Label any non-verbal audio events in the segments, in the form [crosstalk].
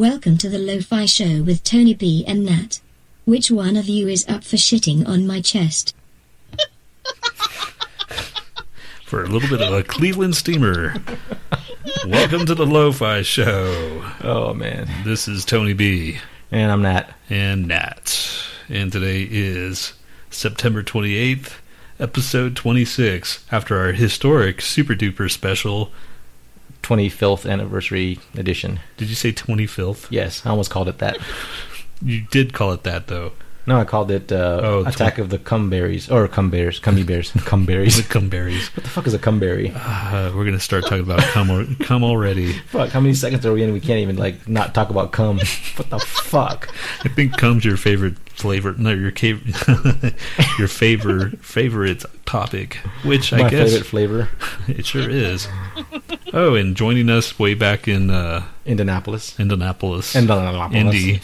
Welcome to the Lo-Fi Show with Tony B and Nhat. Which one of you is up for shitting on my chest? [laughs] For a little bit of a Cleveland steamer. Welcome to the Lo-Fi Show. Oh man. This is Tony B And I'm Nhat. and Nhat. And today is September 28th, episode 26, after our historic super duper special. 25th anniversary edition. Did you say 25th? Yes, I almost called it that. [laughs] You did call it that though. No, I called it uh, Oh, Attack of the Cumberries. Or Cumbears. Cumby Bears. [laughs] Cumberries. The cumberries. what the fuck is a Cumberry? Uh, we're gonna start talking about cum, al- cum already. Fuck, how many seconds are we in? We can't even, like, not talk about cum. [laughs] what the fuck? I think cum's your favorite flavor. No, your ca- your favorite favorite topic, which My I guess favorite flavor. it sure is. Oh, and joining us way back in uh, Indianapolis. Indianapolis, Indianapolis. Indy,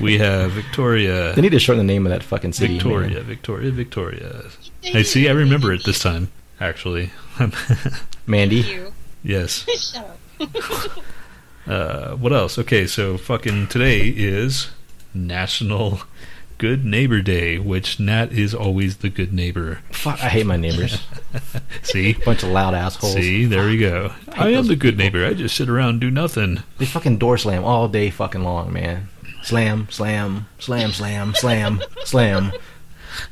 [laughs] we have Victoria. They need to shorten the name of that fucking city. Victoria, man. Victoria, Victoria. I see. I remember it this time. Actually, [laughs] Mandy. you. yes. [laughs] Shut up. Uh, what else? Okay, so fucking today is National Good Neighbor Day, which Nhat is always the good neighbor. Fuck, I hate my neighbors. [laughs] See? Bunch of loud assholes. See, there we go. I am the good people. neighbor. I just sit around and do nothing. They fucking door slam all day fucking long, man. Slam, slam, slam, slam, slam, slam.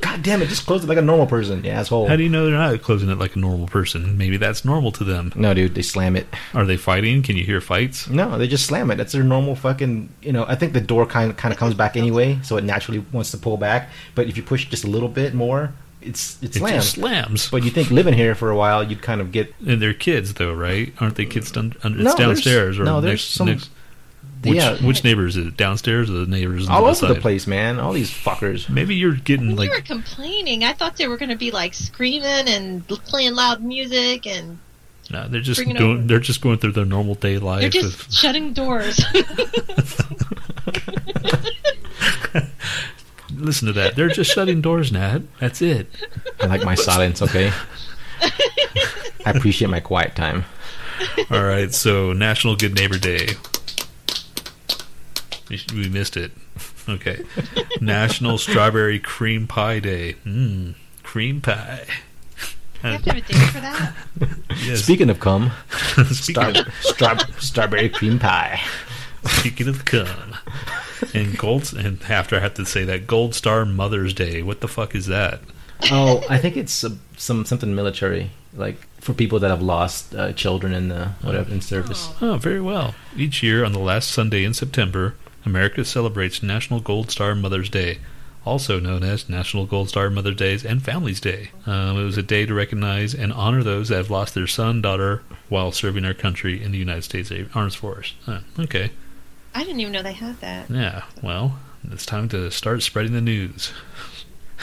God damn it, just close it like a normal person, you asshole. How do you know they're not closing it like a normal person? Maybe that's normal to them. no, dude, they slam it. Are they fighting? Can you hear fights? No, they just slam it. That's their normal fucking. You know, I think the door kind of kind of comes back anyway, so it naturally wants to pull back. But if you push just a little bit more, it's it It slams. just slams. But you think living here for a while, you'd kind of get. And they're kids, though, right? Aren't they kids? Dun- under, No, downstairs or no, there's next, some- next. Which, yeah, which neighbors is it? Downstairs or the neighbors on all the over the place, man. All these fuckers. Maybe you're getting When like you were complaining, I thought they were going to be like screaming and playing loud music, and No, they're just Bring going. over. They're just going through their normal day life. they're just of- shutting doors. [laughs] listen to that. They're just shutting doors, Nhat. That's it. I like my silence. Okay. [laughs] I appreciate my quiet time. All right. So National Good Neighbor Day. We missed it. [laughs] Okay. National Strawberry Cream Pie Day. Mmm, cream pie. you have to have a day for that. [laughs] Yes. Speaking of cum, [laughs] Speaking star- of, star- strawberry cream pie. speaking of cum, and gold, and after I have to say that Gold Star Mother's Day. What the fuck is that? Oh, I think it's uh, some something military, like for people that have lost uh, children in the whatever in service. Oh, very well. Each year on the last Sunday in September, America celebrates National Gold Star Mother's Day, also known as National Gold Star Mother's Days and Families Day. Um, it was a day to recognize and honor those that have lost their son, daughter, while serving our country in the United States Armed Force. Huh, okay. I didn't even know they had that. Yeah, well, it's time to start spreading the news. [laughs]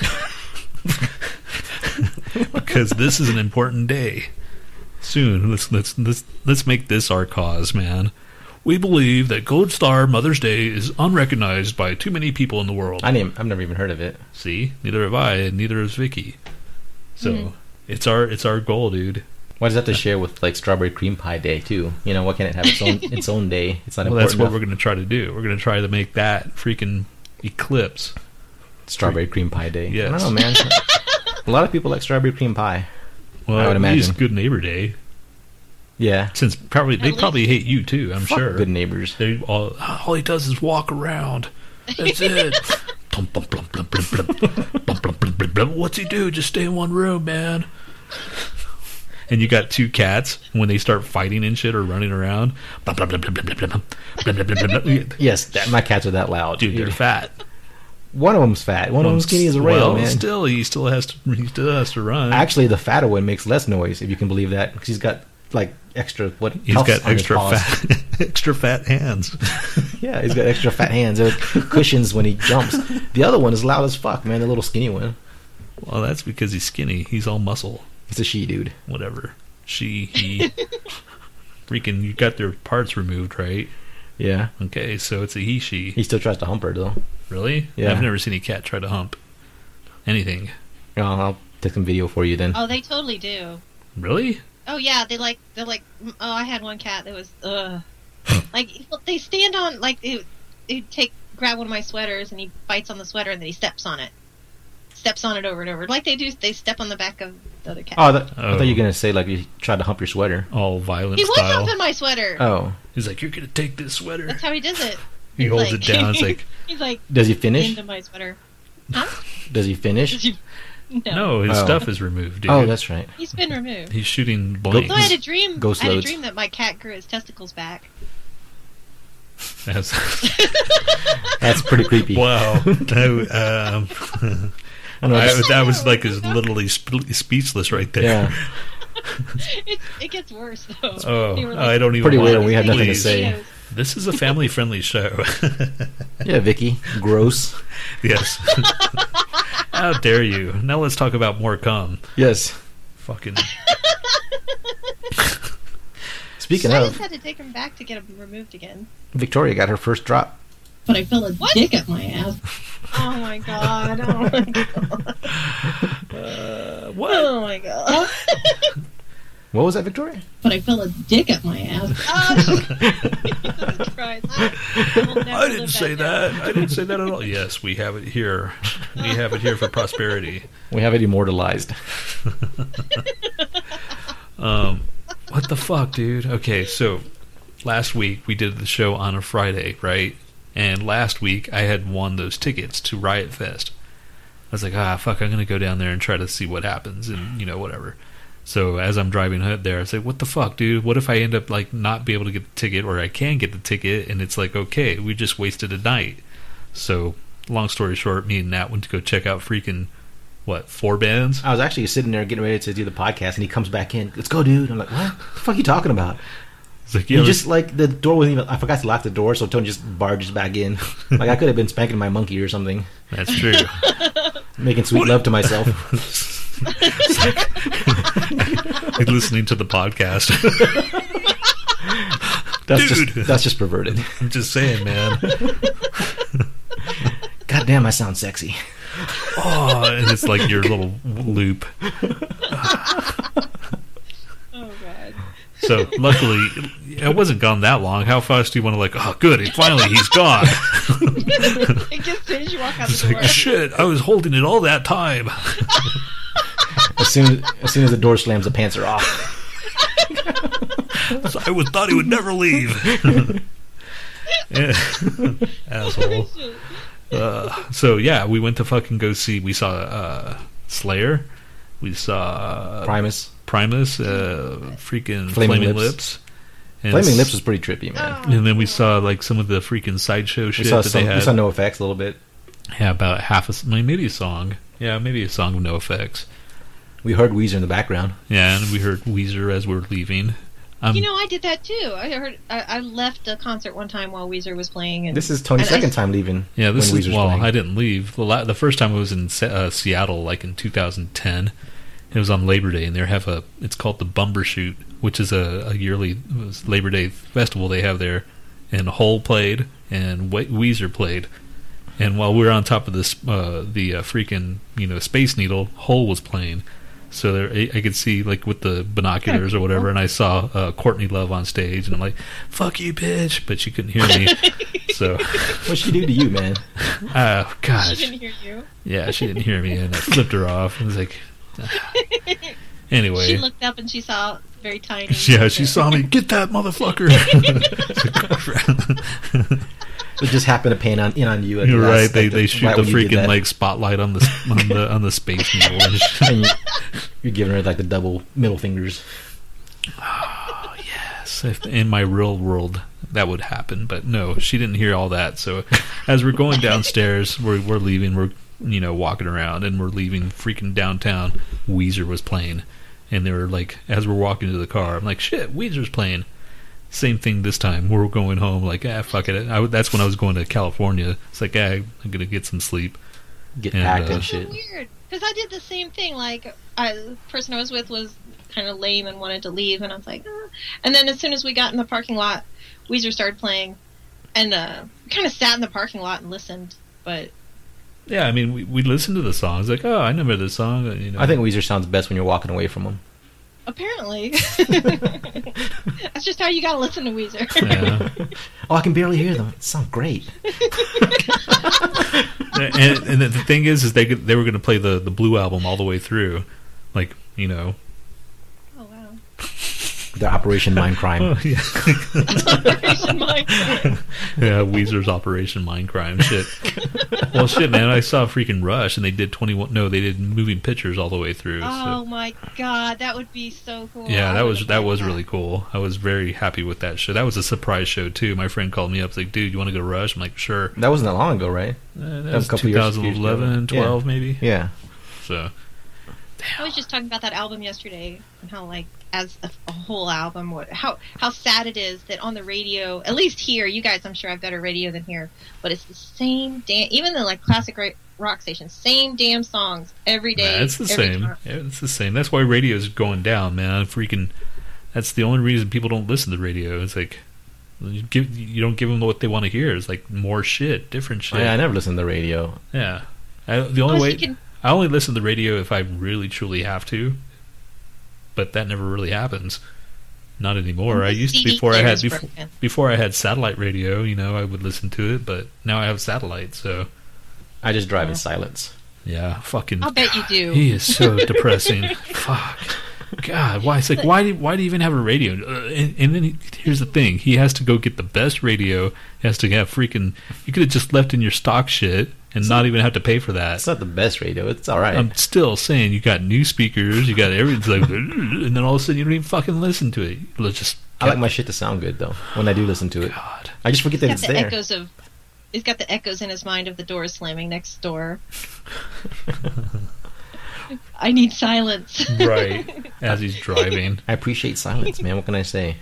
because this is an important day. Soon, let's let's let's let's make this our cause, man. We believe that Gold Star Mother's Day is unrecognized by too many people in the world. I name, I've never even heard of it. See, neither have I, and neither has Vicky. So Mhm. it's our it's our goal, dude. Why does that have to share with like strawberry cream pie day too? You know, why can't it have its own [laughs] its own day? It's not Well, important. that's what enough. we're going to try to do. We're going to try to make that freaking eclipse. strawberry cream pie day. I don't know, man. [laughs] A lot of people like strawberry cream pie. Well, I would at imagine. Good Neighbor Day. Yeah, since probably they probably hate you too. I'm Fuck sure. Good neighbors. They all, all he does is walk around. That's it. What's he do? Just stay in one room, man. And you got two cats. When they start fighting and shit or running around, yes, that, my cats are that loud. Dude, they're fat. One of them's fat. One, one of them's skinny as a rail. Well, man. still, he still has to. He still has to run. Actually, the fatter one makes less noise, if you can believe that, because he's got like extra what? he's got extra fat, [laughs] extra fat hands. [laughs] Yeah, he's got extra fat hands. They're cushions when he jumps. The other one is loud as fuck, man. The little skinny one. Well, that's because he's skinny. He's all muscle. It's a she dude. Whatever. She, he. Freaking, you got their parts removed, right? Yeah, Okay, so it's a he, she. he still tries to hump her though. Really? Yeah. I've never seen a cat try to hump anything. Oh, I'll take some video for you then. Oh, they totally do. Really? Oh yeah, they like they're like. Oh, I had one cat that was. Ugh. [laughs] Like they stand on like they, they take grab one of my sweaters and he bites on the sweater and then he steps on it, steps on it over and over like they do. They step on the back of the other cat. Oh, I, th- I Oh. thought you were oh. gonna say like you tried to hump your sweater. All violent he was style. humping my sweater. Oh, He's like, "You're gonna take this sweater." That's how he does it. [laughs] He He's holds like- it down. It's like, [laughs] he's like does he finish? into my sweater. Does he finish? No. no, his Oh. stuff is removed. Dude. Oh, that's right. he's been removed. He's shooting blanks. So I had a dream. Ghost I had a loads. dream that my cat grew his testicles back. That's- [laughs] That's pretty creepy. wow. No, [laughs] um, I don't know, I, it's- that was like is literally sp- speechless right there. yeah. [laughs] it, it gets worse though. Oh, They were I don't even. Pretty want weird, to- we had nothing to please. say. Potatoes. This is a family-friendly show. Yeah, Vicky. Gross. yes. How dare you? Now let's talk about more cum. Yes. Fucking. Speaking of. I of, just had to take him back to get him removed again. Victoria got her first drop. But I felt a What? dick up my ass. [laughs] Oh my god! Oh my god! [laughs] Uh, what? Oh my god! [laughs] What was that, Victoria? But I felt a dick up my ass. [laughs] [laughs] Oh, I, will never I didn't say down. that. I didn't say that at all. [laughs] Yes, we have it here. We have it here for prosperity. We have it immortalized. Um, what the fuck, dude? Okay, so last week we did the show on a Friday, right? And last week I had won those tickets to Riot Fest. I was like, ah, fuck, I'm gonna go down there and try to see what happens, and you know, whatever. So as I'm driving out there, I like, what the fuck, dude? What if I end up like not be able to get the ticket, or I can get the ticket, and it's like, okay, we just wasted a night. So long story short, me and Nhat went to go check out freaking what four bands. I was actually sitting there getting ready to do the podcast, and he comes back in. Let's go, dude. I'm like, what? the fuck are you talking about? It's like, You just like the door wasn't even. I forgot to lock the door, so Tony just barges back in. [laughs] like I could have been spanking my monkey or something, that's true. [laughs] making sweet love to myself. [laughs] [laughs] like listening to the podcast. [laughs] That's Dude. just that's just perverted. I'm just saying, man. [laughs] God damn, I sound sexy. Oh, and it's like your little loop. Oh god! So luckily, it wasn't gone that long. How fast do you want to like? Oh, good! Finally, he's gone. it gets as soon as you walk out It's the door. like shit. I was holding it all that time. As soon as, as soon as the door slams, the pants are off. So [laughs] I was thought he would never leave. [laughs] [laughs] Asshole. Uh, so yeah, we went to fucking go see. We saw uh, Slayer. We saw Primus, Primus. Uh, freaking Flaming Flaming, Lips. Lips. And Flaming Lips was pretty trippy, man. Oh, And then we saw like some of the freaking sideshow we shit saw that some, they we saw No Effects a little bit. yeah, about half a s- maybe a song. Yeah, maybe a song of NOFX. We heard Weezer in the background. Yeah, and we heard Weezer as we are leaving. Um, you know, I did that too. I heard. I, I left a concert one time while Weezer was playing, and This is Tony's And I- second time leaving. yeah, this when is Weezer's well. playing. I didn't leave the la- the first time I was in Se- uh, Seattle, like in 2010. It was on Labor Day, and they have a. It's called the Bumbershoot, which is a, a yearly Labor Day festival they have there. And Hole played, and We- Weezer played. And while we were on top of this, uh, the uh, freaking you know Space Needle, Hole was playing. So there, I I could see like with the binoculars or whatever, and I saw uh, Courtney Love on stage, and I'm like, "Fuck you, bitch!" But she couldn't hear me. [laughs] so, What'd she do to you, man? [laughs] oh she gosh, didn't hear you. yeah, she didn't hear me, and I flipped her off. I was like, ah. anyway, She looked up and she saw very tiny. [laughs] yeah, she saw me. Get that motherfucker! It just happened to pan on in on you. At You're right. They they shoot right the when you did freaking like spotlight on the on the [laughs] on the space needle. And shit. And you, you're giving her like the double middle fingers. Oh, yes, if in my real world that would happen, but no, she didn't hear all that. So, as we're going downstairs, [laughs] we're we're leaving. We're you know walking around, and we're leaving freaking downtown. Weezer was playing, and they were like, as we're walking to the car, I'm like, shit, Weezer's playing. Same thing this time. We're going home, like, ah, fuck it. I, that's when I was going to California. It's like, ah, I'm gonna get some sleep. Get And, packed uh, and so shit. weird because I did the same thing. Like, I, the person I was with was kind of lame and wanted to leave, and I was like, ah. and then as soon as we got in the parking lot, Weezer started playing, and uh, we kind of sat in the parking lot and listened. But Yeah, I mean, we we listened to the songs, like, oh, I remember this song. You know, I think Weezer sounds best when you're walking away from them. Apparently, [laughs] that's just how you gotta listen to Weezer. Yeah. Oh, I can barely hear them. It sounds great. [laughs] and, and the thing is, is they could- they were going to play the the Blue album all the way through, like you know. oh wow! [laughs] Their Operation Mindcrime. Oh, yeah. Operation Mindcrime. [laughs] yeah, Weezer's Operation Mindcrime shit. well, shit, man, I saw freaking Rush, and they did twenty one. No, they did moving pictures all the way through. Oh so. my god, that would be so cool. Yeah, that was that liked was really cool. I was very happy with that show. That was a surprise show too. My friend called me up, like, "Dude, you want to go to Rush?" I'm like, "Sure." That wasn't that long ago, right? Uh, that was was a couple years- years ago. 2011, 12, maybe. Yeah. So I was just talking about that album yesterday and how, like, as a, a whole album, what how how sad it is that on the radio, at least here, you guys, I'm sure have better radio than here, but it's the same damn, even the like classic ra- rock stations, same damn songs every day. Nah, it's the same. Yeah, it's the same. That's why radio's going down, man. Freaking. That's the only reason people don't listen to radio. It's like you give you don't give them what they want to hear. It's like more shit, different shit. Yeah, I never listen to the radio. Yeah. I, the only Plus, way can- I only listen to the radio if I really truly have to, but that never really happens. Not anymore. I used to before I had before, before I had satellite radio. You know, I would listen to it, but now I have satellite. So I just drive in silence. yeah, fucking. I'll bet you do. He is so [laughs] depressing. Fuck. God, why? It's like why? Do, why do you even have a radio? Uh, and, and then he, here's the thing: he has to go get the best radio. He has to have freaking. You could have just left in your stock shit and not even have to pay for that. It's not the best radio. It's all right. I'm still saying you got new speakers, you got everything, like, [laughs] and then all of a sudden you don't even fucking listen to it. Let's just. I like my shit to sound good though when I do listen to it. God. I just forget that it's, it's the there. echoes of. He's got the echoes in his mind of the door slamming next door. [laughs] I need silence. Right [laughs] as he's driving, I appreciate silence, man. What can I say?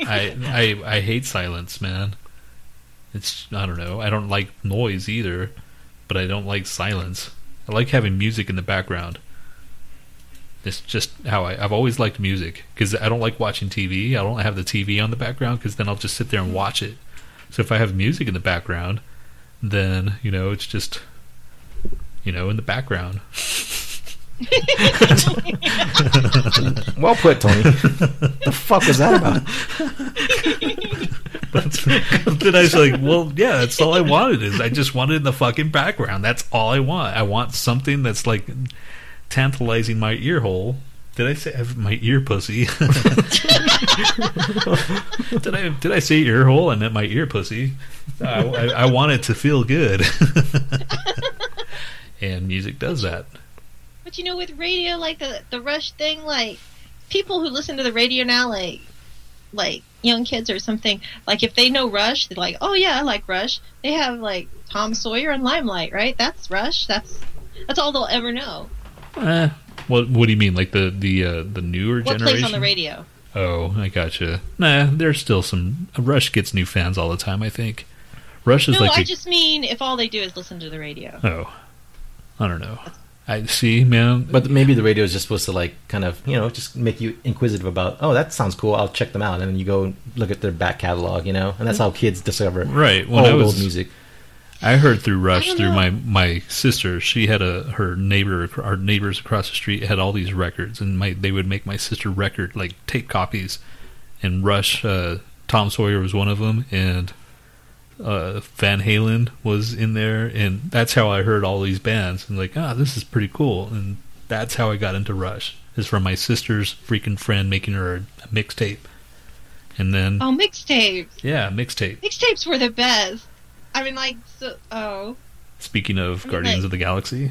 I I I hate silence, man. It's I don't know. I don't like noise either, but I don't like silence. I like having music in the background. It's just how I, I've always liked music because I don't like watching TV. I don't have the TV on the background because then I'll just sit there and watch it. So if I have music in the background, then you know it's just you know in the background. Well put, Tony. the fuck was that about? [laughs] [laughs] then I was like, well, yeah, that's all I wanted. Is I just wanted in the fucking background. That's all I want. I want something that's like tantalizing my ear hole. Did I say I have my ear pussy? [laughs] did I did I say ear hole? I meant my ear pussy. I, I, I want it to feel good, [laughs] and music does that. But you know, with radio, like the the Rush thing, like people who listen to the radio now, like like young kids or something, like if they know Rush, they're like, oh yeah, I like Rush. They have like Tom Sawyer and Limelight, right? That's Rush. That's that's all they'll ever know. Eh, what what do you mean? Like the the uh, the newer What generation? plays on the radio? Oh, I gotcha. Nah, there's still some. Rush gets new fans all the time. I think. Rush is No, like. I a- just mean if all they do is listen to the radio. Oh, I don't know. I see, man. But maybe the radio is just supposed to like kind of you know just make you inquisitive about. Oh, that sounds cool. I'll check them out, and then you go look at their back catalog, you know, and that's how kids discover right when old I was, old music. I heard through Rush through know. my my sister. She had a her neighbor, our neighbors across the street had all these records, and my they would make my sister record like tape copies, and Rush. Uh, Tom Sawyer was one of them, and uh, Van Halen was in there, and that's how I heard all these bands. And like, ah, this is pretty cool, and that's how I got into Rush. Is from my sister's freaking friend making her a, a mixtape, and then Oh, mixtapes. yeah, mixtape. Mixtapes were the best. I mean, like, so, oh, Speaking of I mean, Guardians like- of the Galaxy,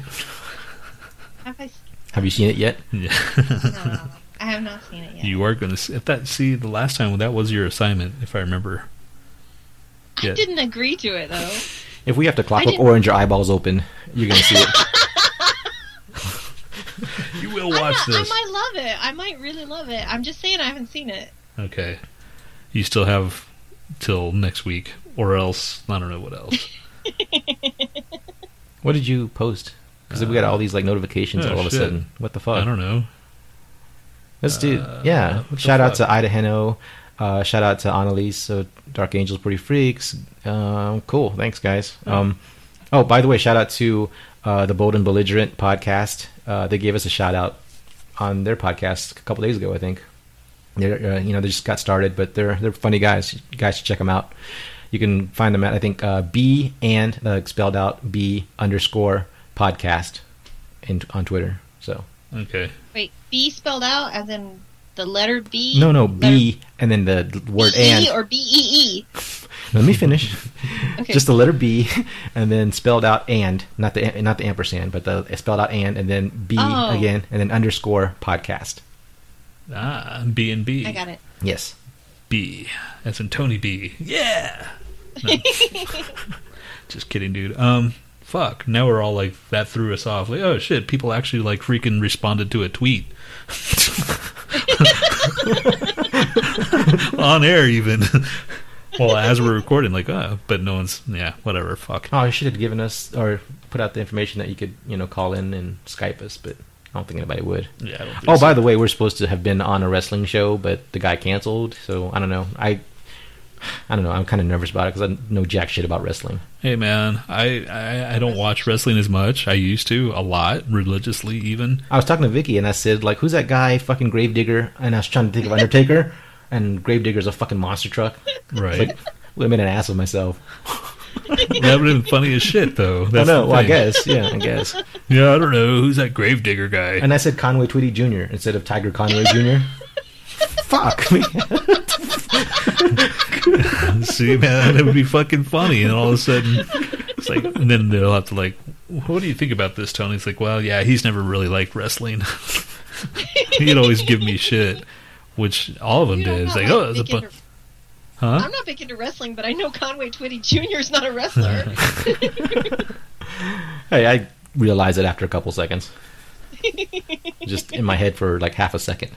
have I? s- Have you seen it yet? yeah. No, I have not seen it yet. You are going to see if that. See, the last time that was your assignment, if I remember. I Yeah. didn't agree to it though. If we have to Clockwork Orange your eyeballs open, you're gonna see it. [laughs] You will watch might, I this. might love it. I might really love it. I'm just saying I haven't seen it. Okay. You still have till next week, or else I don't know what else. [laughs] what did you post? Because we got all these like notifications oh, all of a sudden. What the fuck? I don't know. Let's do. Uh, Yeah. Shout out to Ida Heno. Uh, shout out to Annalise. So Dark Angels, Pretty Freaks. Um, cool. Thanks, guys. Um, oh, by the way, shout out to uh, the Bold and Belligerent podcast. Uh, they gave us a shout out on their podcast a couple days ago, I think. They're uh, you know they just got started, but they're they're funny guys. You guys should check them out. You can find them at I think uh, B and uh, spelled out B underscore podcast in, on Twitter. So Okay. Wait, B spelled out as in the letter B? no no B and then the word B-E and. or B E E. Let me finish. Okay. Just the letter B, and then spelled out and not the not the ampersand, but the spelled out and, and then B Oh. again, and then underscore podcast. Ah, B and B. I got it. Yes. B. That's in Tony B. Yeah. No. [laughs] Just kidding, dude. Um, fuck. Now we're all like that threw us off. Like, oh shit, people actually like freaking responded to a tweet. [laughs] On air, even. well, as we're recording, like, uh, but no one's. Yeah, whatever. Fuck. Oh, you should have given us or put out the information that you could, you know, call in and Skype us, but I don't think anybody would. Yeah. I don't think Oh, so. by the way, we're supposed to have been on a wrestling show, but the guy canceled. So I don't know. I, I don't know. I'm kind of nervous about it because I know jack shit about wrestling. Hey man, I, I I don't watch wrestling as much. I used to a lot, religiously even. I was talking to Vicky and I said, like, who's that guy, fucking Gravedigger? And I was trying to think of Undertaker, [laughs] and Gravedigger's a fucking monster truck. Right. Like, I made an ass of myself. [laughs] that would have been funny as shit, though. I That's know. Well, I guess. Yeah, I guess. [laughs] Yeah, I don't know who's that gravedigger guy. And I said Conway Twitty Jr. instead of Tiger Conway Jr. Fuck me. [laughs] See, man, that would be fucking funny. And all of a sudden, it's like, and then they'll have to like, what do you think about this, Tony? It's like, well, yeah, he's never really liked wrestling. [laughs] He'd always give me shit, which all of them You know, did. I'm It's not, like, oh, like, a big bu- into- huh? I'm not big into wrestling, but I know Conway Twitty Jr. is not a wrestler. [laughs] hey, I realized it after a couple seconds. Just in my head for like half a second.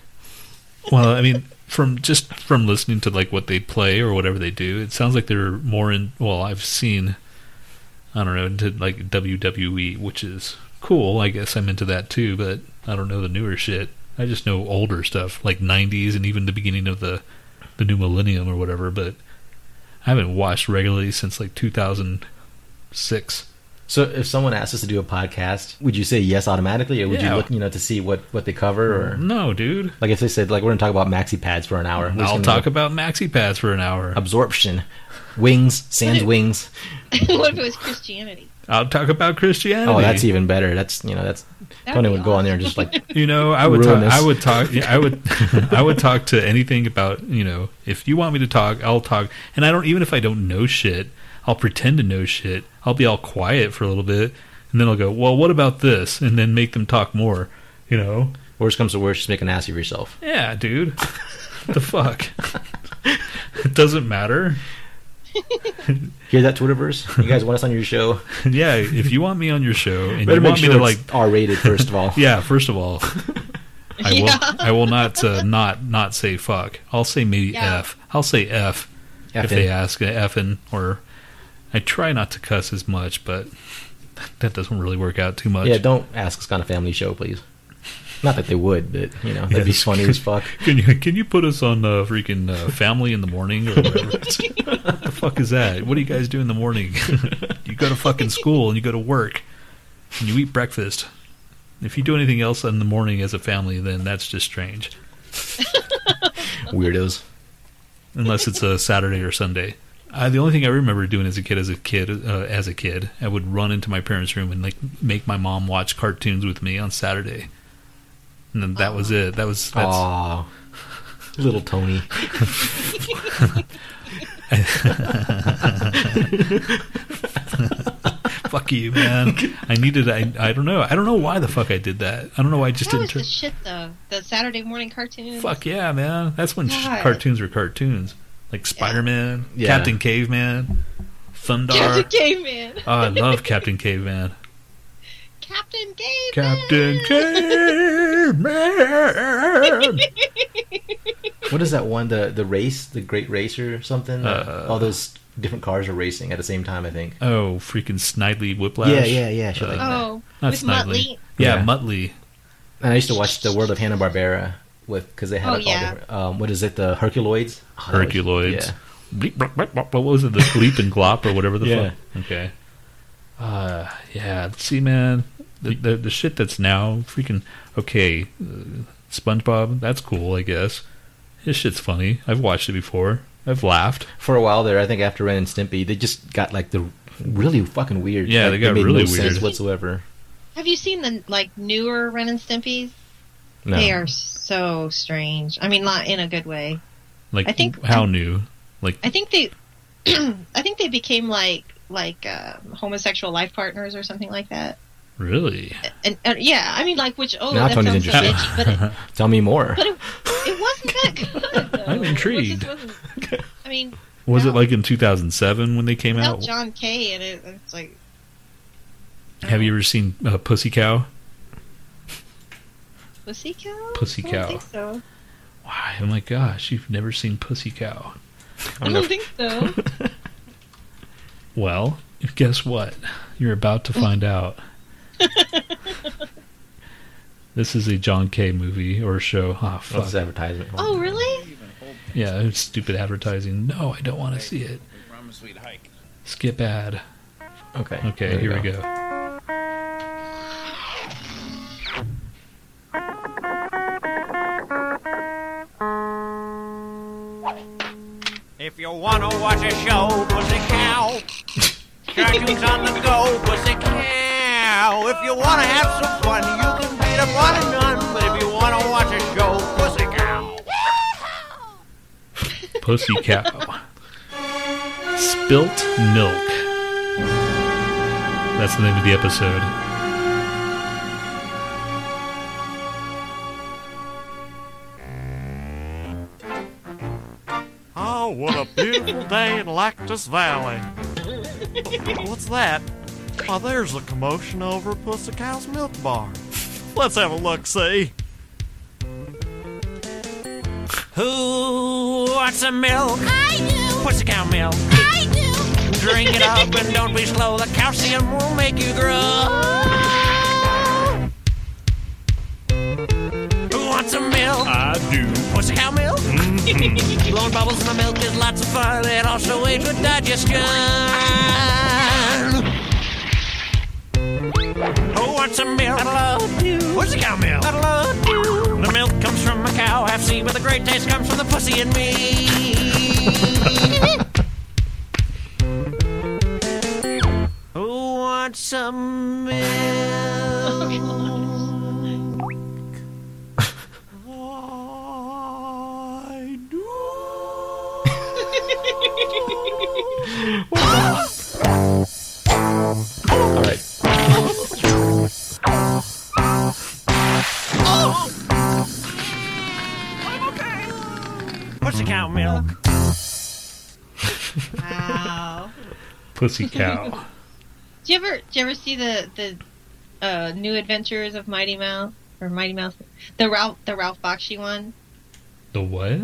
Well, I mean, from just from listening to like what they play or whatever they do, it sounds like they're more in. Well, I've seen, I don't know, into like WWE, which is cool. I guess I'm into that too, but I don't know the newer shit. I just know older stuff, like '90s and even the beginning of the the new millennium or whatever. But I haven't watched regularly since like 2006. So if someone asked us to do a podcast, would you say yes automatically, or would Yeah. you look, you know, to see what what they cover, or No, dude. like if they said like we're gonna talk about maxi pads for an hour, we're just I'll gonna talk go about maxi pads for an hour. absorption, wings, sans [laughs] wings. what if it was Christianity? I'll talk about Christianity. Oh, that's even better. That's you know that's That'd Tony be would go on there and just like You know, I would talk, Ruin this. I would talk. yeah, I would. [laughs] I would talk to anything about. You know, if you want me to talk, I'll talk. And I don't even if I don't know shit, I'll pretend to know shit. I'll be all quiet for a little bit, and then I'll go, "Well, what about this?" And then make them talk more. You know? worst comes to worst, just make an ass of yourself. Yeah, dude. [laughs] the fuck. it doesn't matter. [laughs] Hear that, Twitterverse? You guys want us on your show? [laughs] Yeah, if you want me on your show and Better you make want sure me to like it's R-rated first of all. Yeah, first of all, I will. Yeah. I will not uh, not not say fuck. I'll say maybe Yeah. f. I'll say f if Effing. they ask uh, effing or. I try not to cuss as much, but that doesn't really work out too much. Yeah, don't ask us on a family show, please. Not that they would, but you know that'd be funny as fuck. [laughs] Can you can you put us on uh, freaking uh, Family in the Morning or whatever? [laughs] what the fuck is that? What do you guys do in the morning? [laughs] you go to fucking school and you go to work and you eat breakfast. If you do anything else in the morning as a family, then that's just strange. Weirdos. unless it's a Saturday or Sunday. Uh, the only thing I remember doing as a kid, as a kid, uh, as a kid, I would run into my parents' room and like make my mom watch cartoons with me on Saturday, and then that was it. That was that's, Aw, [laughs] little Tony. [laughs] fuck you, man. I needed. I I don't know. I don't know why the fuck I did that. I don't know why I just That didn't was turn. the shit though. The Saturday morning cartoon. Fuck yeah, man. That's when sh- cartoons were cartoons, like Spider Man, Yeah. Captain Caveman, Thundarr. Captain Caveman. Oh, I love Captain Caveman. Captain Caveman. Captain Caveman. [laughs] What is that one? The the race, the Great Racer or something? Uh, All those different cars are racing at the same time. I think. Oh, freaking Snidely Whiplash. Yeah, yeah, yeah. Shit like that. Oh, Not with Snidely. Muttley. Yeah, Yeah. Muttley. And I used to watch the World of Hanna Barbera with because they had Oh, like, all yeah. different. Um, what is it? The Herculoids. Oh, that was- Herculoids. Yeah. Bleep, blop, blop, blop. What was it? The Bleep and Glop or whatever the Yeah. fuck. Okay. Uh, yeah. See, man, the, the the shit that's now freaking okay. Uh, SpongeBob, that's cool, I guess. His shit's funny. I've watched it before. I've laughed. For a while there, I think after Ren and Stimpy, they just got like the really fucking weird. Yeah, Like, they got made really no sense weird. whatsoever. Have you seen the like newer Ren and Stimpy's? No. They are so strange. I mean, not in a good way. Like I think- how new? Like I think they, [clears throat] I think they became like like uh, homosexual life partners or something like that. really? And, and yeah, I mean, like which oh Now that Tony's sounds so interested. bitchy, but it, [laughs] Tell me more. but it, it wasn't that good. Though. [laughs] I'm intrigued. I mean, Was it like in 2007 when they came without out? John K and it, it's like Have you ever seen uh, Pussy Cow? Pussy Cow. Pussy I Cow. don't think so. Why? Oh my gosh, you've never seen Pussy Cow. I don't think so. [laughs] Well, guess what? You're about to find out. [laughs] this is a John K movie or show. Oh, What's this fuck. advertisement? oh really? Yeah, stupid advertising. No, I don't want to see it. Skip ad. Okay. Okay, there here you we go. If you wanna watch a show, pussy cow. Cartoons on the go, pussy cow. If you wanna have some fun, you can beat up one and none. But if you wanna watch a show, pussy cow. [laughs] Pussy Cow. Spilt Milk. That's the name of the episode. Day in Lactus Valley. What's that? Oh, there's a commotion over at Pussy Cow's Milk Bar. Let's have a look see. Who wants some milk? I do. Pussy Cow milk. I do. Drink it up and don't be slow. The calcium will make you grow. Oh. Who wants some milk? I do. Pussy cow milk? Mm-hmm. [laughs] Blowing bubbles in the milk is lots of fun. It also aids with digestion. Oh, Who wants some milk? I love you. Pussy cow milk. I love you. The milk comes from a cow, half seed, but the great taste comes from the pussy in me. Who wants some milk? All right. Pussy cow milk. Wow. Pussy Cow. Do you ever do you ever see the the uh, new adventures of Mighty Mouse or Mighty Mouse? The Ralph the Ralph Bakshi one. the what?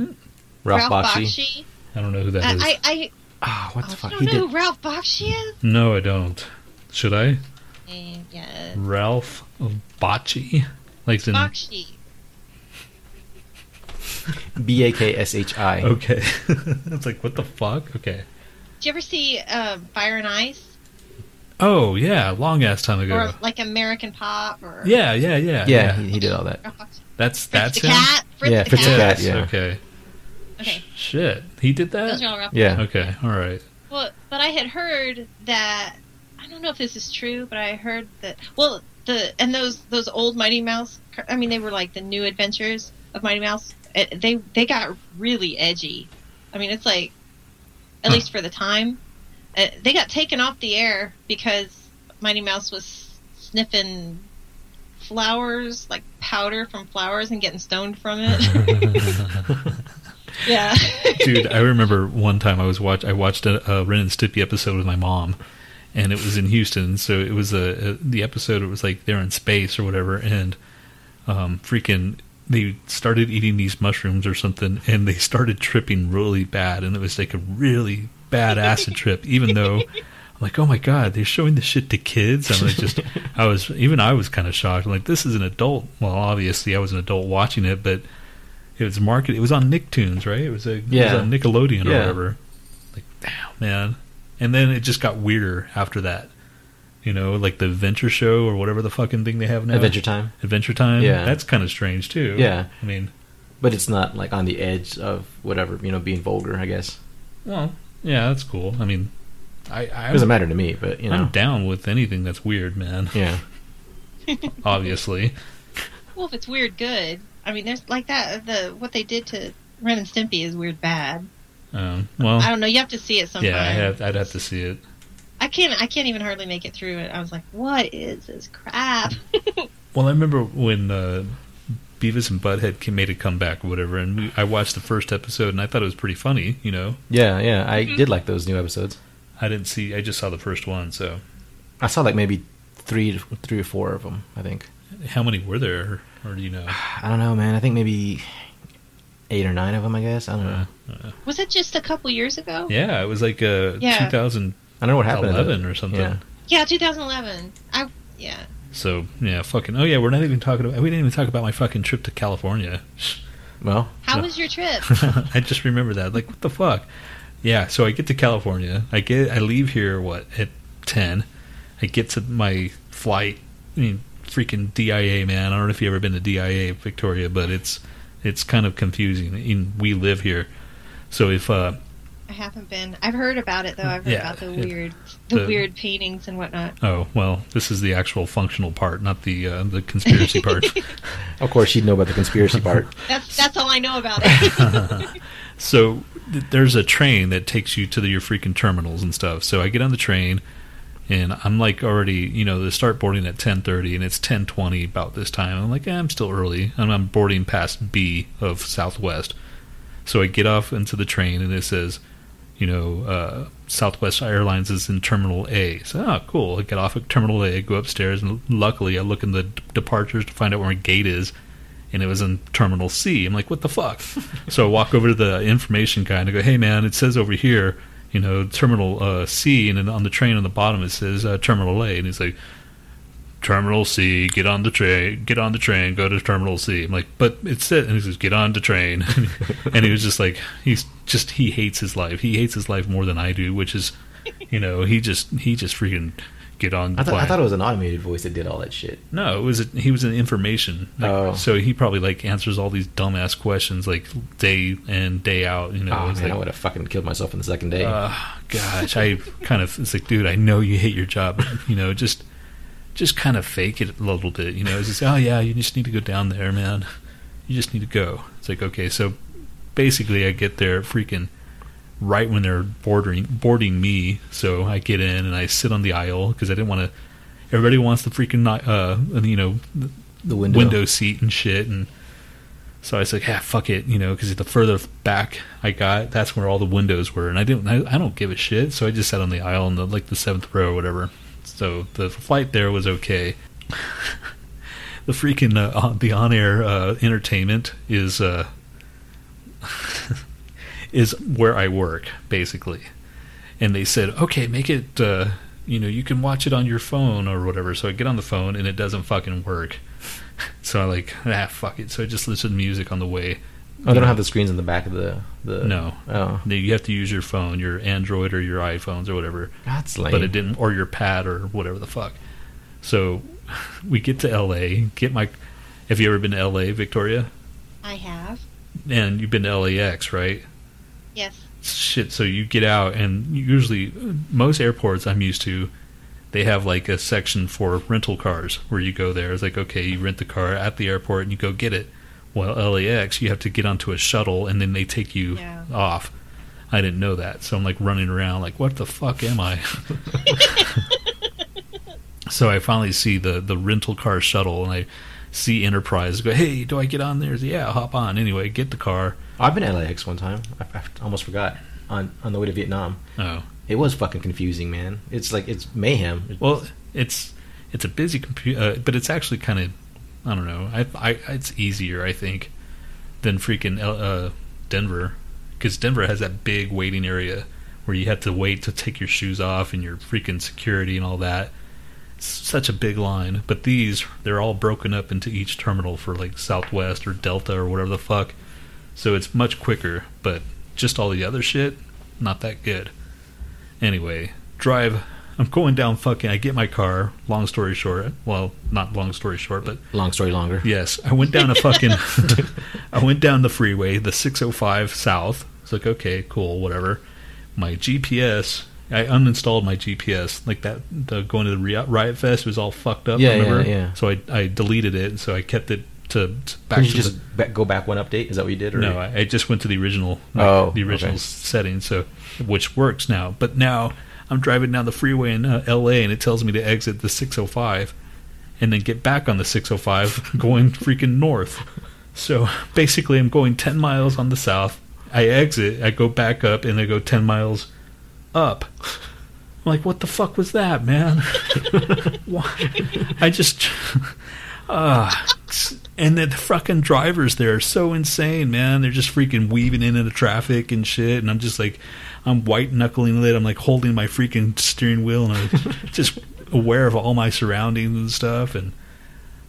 Ralph, Bakshi. Bakshi. I don't know who that I, is. I I Ah, what oh, the fuck? you don't know did. who Ralph Bakshi is? no, I don't. Should I? Eh, yeah. Ralph Bocci? Like in, Bakshi. [laughs] B A K S H I. Okay. [laughs] it's like, what the fuck? Okay. Did you ever see um, Fire and Ice Oh, yeah, long ass time ago. or like American Pop or yeah, yeah, yeah. Yeah, he, he did all that. That's, Fritz that's the him? cat. Fritz Yeah, the Fritz the cat. cat. yeah. Okay. Okay, Shit. He did those that? are all Ralph. Yeah. Okay, alright. Well, but I had heard that I don't know if this is true, but I heard that well the and those those old Mighty Mouse. I mean, they were like the new adventures of Mighty Mouse. eh, They they got really edgy. I mean, it's like at Huh. least for the time, uh, they got taken off the air because Mighty Mouse was sniffing flowers like powder from flowers and getting stoned from it. [laughs] [laughs] yeah. [laughs] Dude, I remember one time I was watch I watched a, a Ren and Stimpy episode with my mom, and it was in Houston. So it was a, a the episode. It was like they're in space or whatever, and um, freaking they started eating these mushrooms or something, and they started tripping really bad, and it was like a really bad acid trip. Even though I'm like, oh my god, they're showing this shit to kids. I'm like, just I was even I was kind of shocked. I'm like, this is an adult. Well, obviously I was an adult watching it, but it was marketed. It was on Nicktoons, right? It was a it Yeah. was on Nickelodeon or whatever. Like, damn, man. And then it just got weirder after that. You know, like the Adventure Show or whatever the fucking thing they have now. Adventure Time. Adventure Time. Yeah. that's kind of strange too. Yeah. I mean, But it's not like on the edge of whatever, you know, being vulgar, I guess. well, yeah, that's cool. I mean, I, I It doesn't matter to me, but, you know. I'm down with anything that's weird, man. Yeah. [laughs] Obviously. Well, if it's weird, good. I mean, there's like that. The what they did to Ren and Stimpy is weird, bad. Um, well, I don't know. You have to see it sometime. yeah, I have, I'd have to see it. I can't. I can't even hardly make it through it. I was like, "What is this crap?" [laughs] Well, I remember when uh, Beavis and Butthead came, made a comeback or whatever, and we, I watched the first episode and I thought it was pretty funny. You know, Yeah, yeah. I did like those new episodes. I didn't see, I just saw the first one. So, I saw like maybe three, three or four of them, I think. how many were there, or do you know? I don't know, man. I think maybe eight or nine of them, I guess. I don't know. Uh, was it just a couple years ago? yeah, it was like uh, Yeah. 2011 I don't know what happened. to the- or something. Yeah. Yeah, 2011. I yeah. So yeah, fucking. Oh yeah, we're not even talking about. We didn't even talk about my fucking trip to California. Well, How No. was your trip? [laughs] I just remember that. Like, what the fuck? Yeah, so I get to California. I get I leave here what at ten. I get to my flight. I mean, freaking DIA, man. I don't know if you've ever been to DIA, Victoria, but it's it's kind of confusing. And we live here, so if uh, I haven't been. I've heard about it though. I've heard Yeah, about the it- weird, the, the- weird paintings and whatnot. oh well, this is the actual functional part, not the uh, the conspiracy part. [laughs] of course, you'd know about the conspiracy part. [laughs] That's that's all I know about it. [laughs] So th- there's a train that takes you to the, your freaking terminals and stuff. So I get on the train, and I'm like already, you know, they start boarding at 10:30, and it's 10:20 about this time. I'm like, eh, I'm still early, and I'm boarding past B of Southwest. So I get off into the train, and it says, you know, uh, Southwest Airlines is in Terminal A. So, oh, cool. I get off at Terminal A, go upstairs, and luckily I look in the d- departures to find out where my gate is, and it was in Terminal C. I'm like, what the fuck? [laughs] so I walk over to the information guy and I go, hey man, it says over here, you know, Terminal uh, C, and then on the train on the bottom it says uh, Terminal A, and he's like, Terminal C, get on the train, get on the train, go to Terminal C. I'm like, but it's it, and he says, get on the train, [laughs] and he was just like, he's just he hates his life. He hates his life more than I do, which is, you know, he just he just freaking get on. I, thought I thought it was an automated voice that did all that shit. No, it was a, he was an information. Like, Oh. So he probably like answers all these dumbass questions like day in day out. You know, oh man, I would have fucking killed myself in the second day. uh, gosh, I kind of it's like, dude, I know you hate your job. but, You know, just just kind of fake it a little bit. You know, it's just oh yeah, you just need to go down there, man. You just need to go. It's like okay, so basically, I get there freaking right when they're boarding boarding me. So I get in and I sit on the aisle because I didn't want to. Everybody wants the freaking uh, you know the window. window seat and shit and so I was like, ah, fuck it, you know, because the further back I got, that's where all the windows were, and I didn't, I, I don't give a shit, so I just sat on the aisle in the like the seventh row or whatever. So the flight there was okay. [laughs] the freaking uh, on- the on-air uh, entertainment is uh, [laughs] is where I work basically, and they said, okay, make it, uh, you know, you can watch it on your phone or whatever. So I get on the phone and it doesn't fucking work. [laughs] So I like ah fuck it. So I just listen to music on the way. Oh, they don't have the screens in the back of the the. No. Oh, You have to use your phone, your Android or your iPhones or whatever. that's lame. But it didn't, or your pad or whatever the fuck. So [laughs] we get to L.A. Get my. Have you ever been to L.A. Victoria? I have. And you've been to LAX, right? Yes. shit so you get out and usually most airports i'm used to they have like a section for rental cars where you go there it's like okay you rent the car at the airport and you go get it well lax you have to get onto a shuttle and then they take you Yeah. off i didn't know that so i'm like running around like what the fuck am i [laughs] [laughs] so i finally see the the rental car shuttle and i see enterprise go hey do i get on there yeah hop on anyway get the car I've been LAX one time. I, I almost forgot on on the way to Vietnam. oh It was fucking confusing, man. It's like it's mayhem. Well, it's it's a busy computer, uh, but it's actually kind of I don't know. I, I it's easier I think than freaking uh, Denver because Denver has that big waiting area where you have to wait to take your shoes off and your freaking security and all that. Such a big line, but these they're all broken up into each terminal for like Southwest or Delta or whatever the fuck. So it's much quicker, but just all the other shit, not that good. Anyway, drive I'm going down fucking. I get my car. Long story short, well, not long story short, but Long story longer. yes, I went down a fucking. [laughs] I went down the freeway, the 605 south. It's like okay, cool, whatever. My GPS. I uninstalled my GPS. Like that, the going to the Riot, Fest was all fucked up. Yeah, yeah, remember? yeah. So I I deleted it. So I kept it to, to back Did you to just the, go back one update? Is that what you did? Or? no, I, I just went to the original, like, Oh, the original okay. setting, so which works now. But now I'm driving down the freeway in uh, L.A. and it tells me to exit the 605, and then get back on the 605 [laughs] going freaking north. So basically, I'm going 10 miles on the south. I exit, I go back up, and I go 10 miles up. I'm like, what the fuck was that, man? [laughs] Why? I just. [laughs] Ah, and the fucking drivers there are so insane, man. They're just freaking weaving in into traffic and shit. And I'm just like, I'm white knuckling it. I'm like holding my freaking steering wheel and I'm [laughs] just aware of all my surroundings and stuff. And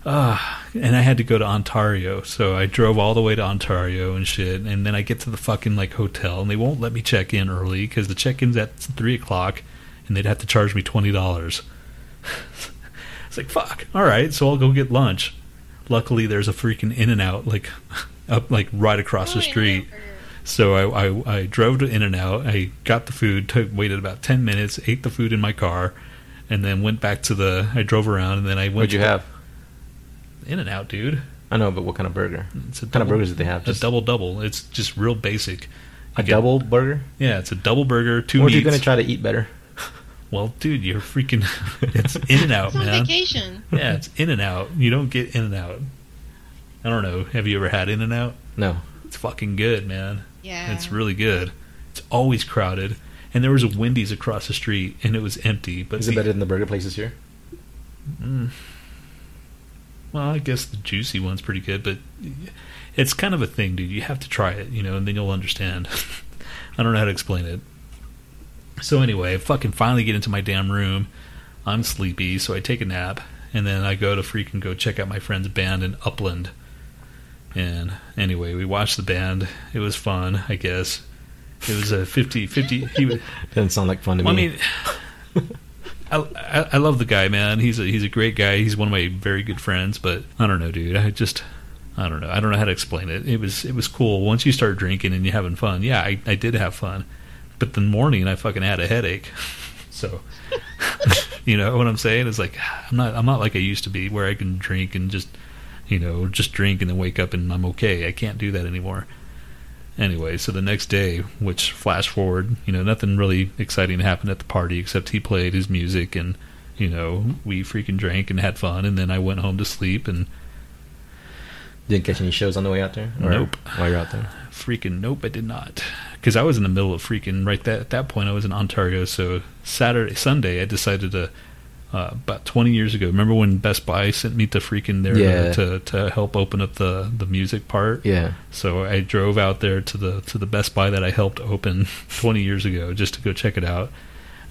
ah, and I had to go to Ontario, so I drove all the way to Ontario and shit. And then I get to the fucking like hotel, and they won't let me check in early because the check-in's at three o'clock, and they'd have to charge me twenty dollars. [laughs] It's like fuck. All right, so I'll go get lunch. Luckily, there's a freaking In and Out like [laughs] up like right across the Oh, street. So I, I I drove to In and Out. I got the food. Took waited about ten minutes. Ate the food in my car, and then went back to the. I drove around, and then I went. What'd you to have? In and Out, dude. I know, but what kind of burger? It's a What kind of double- burgers did they have? A double double. It's just real basic. a get- double burger? Yeah, it's a double burger, two Or are you going to try to eat better? [laughs] well, dude, you're freaking. [laughs] it's In and Out, It's on man. vacation. Yeah, it's In and Out. You don't get In and Out. I don't know. Have you ever had In and Out? No. It's fucking good, man. Yeah. It's really good. It's always crowded. And there was a Wendy's across the street, and it was empty. But Is it the- better than the burger places here? Mm. Well, I guess the juicy one's pretty good, but it's kind of a thing, dude. You have to try it, you know, and then you'll understand. [laughs] I don't know how to explain it. So anyway, I fucking finally get into my damn room. I'm sleepy, so I take a nap, and then I go to freaking go check out my friend's band in Upland. And anyway, we watched the band. It was fun, I guess. It was a 50 50 he was [laughs] Doesn't sound like fun to well, I me. mean, [laughs] I, I love the guy, man. He's a he's a great guy. He's one of my very good friends. But I don't know, dude. I just I don't know. I don't know how to explain it. It was it was cool once you start drinking and you're having fun. Yeah, I I did have fun, but the morning I fucking had a headache. [laughs] So [laughs] you know what I'm saying? It's like I'm not I'm not like I used to be where I can drink and just you know just drink and then wake up and I'm okay. I can't do that anymore. Anyway, so the next day, which flash forward, you know, nothing really exciting happened at the party except he played his music and, you know, we freaking drank and had fun and then I went home to sleep and Didn't catch any shows on the way out there? Nope. While you're out there? freaking nope, I did not. Because I was in the middle of freaking right that at that point I was in Ontario, so Saturday Sunday I decided to uh, about 20 years ago. Remember when Best Buy sent me to freaking there Yeah. to, to help open up the the music part? Yeah. So I drove out there to the to the Best Buy that I helped open [laughs] 20 years ago just to go check it out.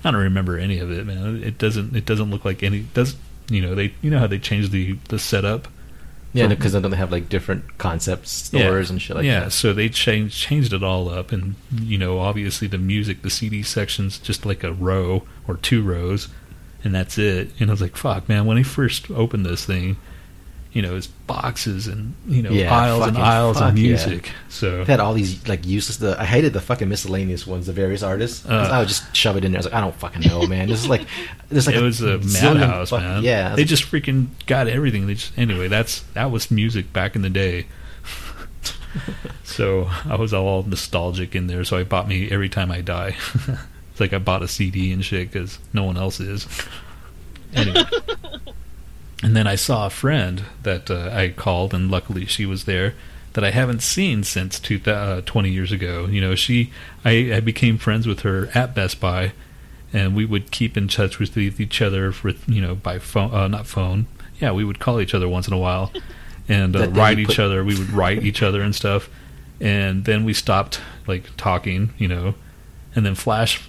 I don't remember any of it, man. It doesn't it doesn't look like any does you know they you know how they changed the the setup Yeah, because then they have like different concept stores and shit like yeah, that. so they changed changed it all up, and you know, obviously the music, the CD section's just like a row or two rows, and that's it. And I was like, "Fuck, man!" When I first opened this thing, you know, it's boxes and you know Yeah, aisles and aisles of fuck, yeah. music. So They had all these like useless. The I hated the fucking miscellaneous ones, the various artists. Uh. I would just shove it in there. I was like, I don't fucking know, man. This is like, this is like [laughs] it was a madhouse, man. Yeah, they like, just freaking got everything. They just anyway. That's that was music back in the day. [laughs] so I was all nostalgic in there. So I bought me every time I die. [laughs] it's like I bought a CD and shit because no one else is. Anyway. [laughs] And then I saw a friend that uh, I called, and luckily she was there. That I haven't seen since two, uh, 20 years ago. You know, she, I, I became friends with her at Best Buy, and we would keep in touch with each other with, you know, by phone, uh, not phone. Yeah, we would call each other once in a while, [laughs] and uh, write each put- other. We would write each other and stuff, and then we stopped like talking, you know, and then Flash.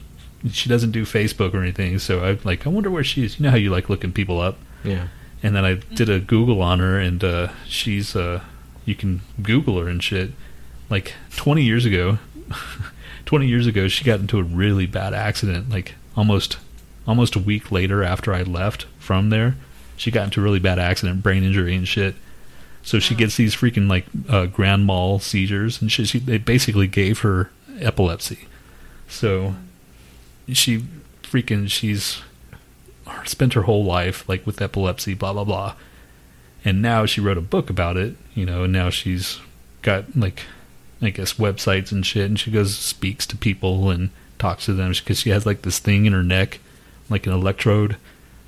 She doesn't do Facebook or anything, so I like. I wonder where she is. You know how you like looking people up yeah. and then I did a Google on her, and uh, she's uh, you can Google her and shit. Like 20 years ago, [laughs] 20 years ago, she got into a really bad accident, like almost almost a week later after I left from there, she got into a really bad accident, brain injury and shit. So she gets these freaking like uh, grand mal seizures, and she, she they basically gave her epilepsy. So she freaking she's spent her whole life like with epilepsy, blah blah blah, and now she wrote a book about it, you know, and now she's got like I guess websites and shit, and she goes speaks to people and talks to them because she has like this thing in her neck, like an electrode,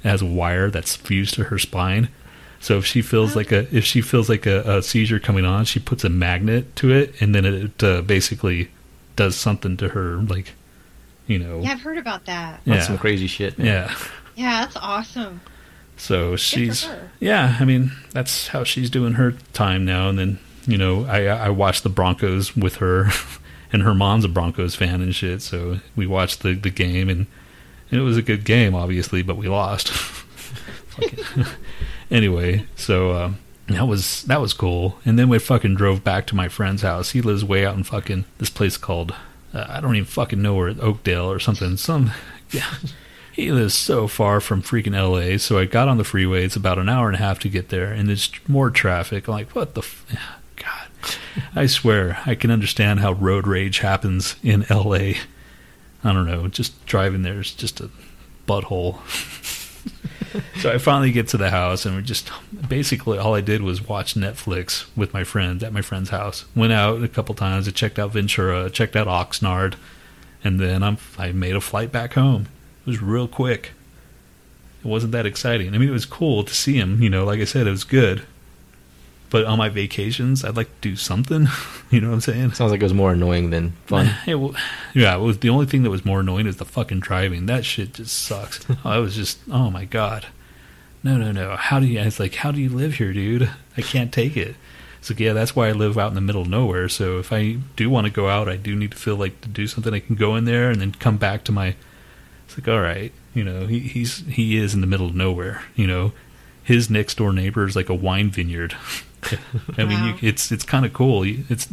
that has a wire that's fused to her spine. So if she feels like a if she feels like a, a seizure coming on, she puts a magnet to it, and then it uh, basically does something to her, like you know, Yeah, I've heard about that. That's yeah, some crazy shit. yeah. Yeah, that's awesome. So she's her. yeah. I mean, that's how she's doing her time now. And then you know, I I watched the Broncos with her, [laughs] and her mom's a Broncos fan and shit. So we watched the the game, and, and it was a good game, obviously, but we lost. [laughs] [laughs] Anyway, so uh, that was that was cool. And then we fucking drove back to my friend's house. He lives way out in fucking this place called uh, I don't even fucking know where Oakdale or something. Some [laughs] yeah. He lives so far from freaking LA, so I got on the freeway. It's about an hour and a half to get there, and there's more traffic. I'm like, what the f- [sighs] God? I swear, I can understand how road rage happens in LA. I don't know, just driving there is just a butthole. [laughs] [laughs] so I finally get to the house, and we just basically all I did was watch Netflix with my friends at my friend's house. Went out a couple times. I checked out Ventura, checked out Oxnard, and then I'm I made a flight back home. It was real quick. It wasn't that exciting. I mean, it was cool to see him. You know, like I said, it was good. But on my vacations, I'd like to do something. [laughs] you know what I'm saying? Sounds like it was more annoying than fun. [laughs] It, yeah, it was the only thing that was more annoying is the fucking driving. That shit just sucks. [laughs] Oh, I was just, oh my god, no, no, no. How do you? It's like, how do you live here, dude? I can't take it. It's like, yeah, that's why I live out in the middle of nowhere. So if I do want to go out, I do need to feel like to do something. I can go in there and then come back to my. It's like, all right, you know, he, he's he is in the middle of nowhere. You know, his next door neighbor is like a wine vineyard. [laughs] I mean, Wow. you, it's it's kind of cool. It's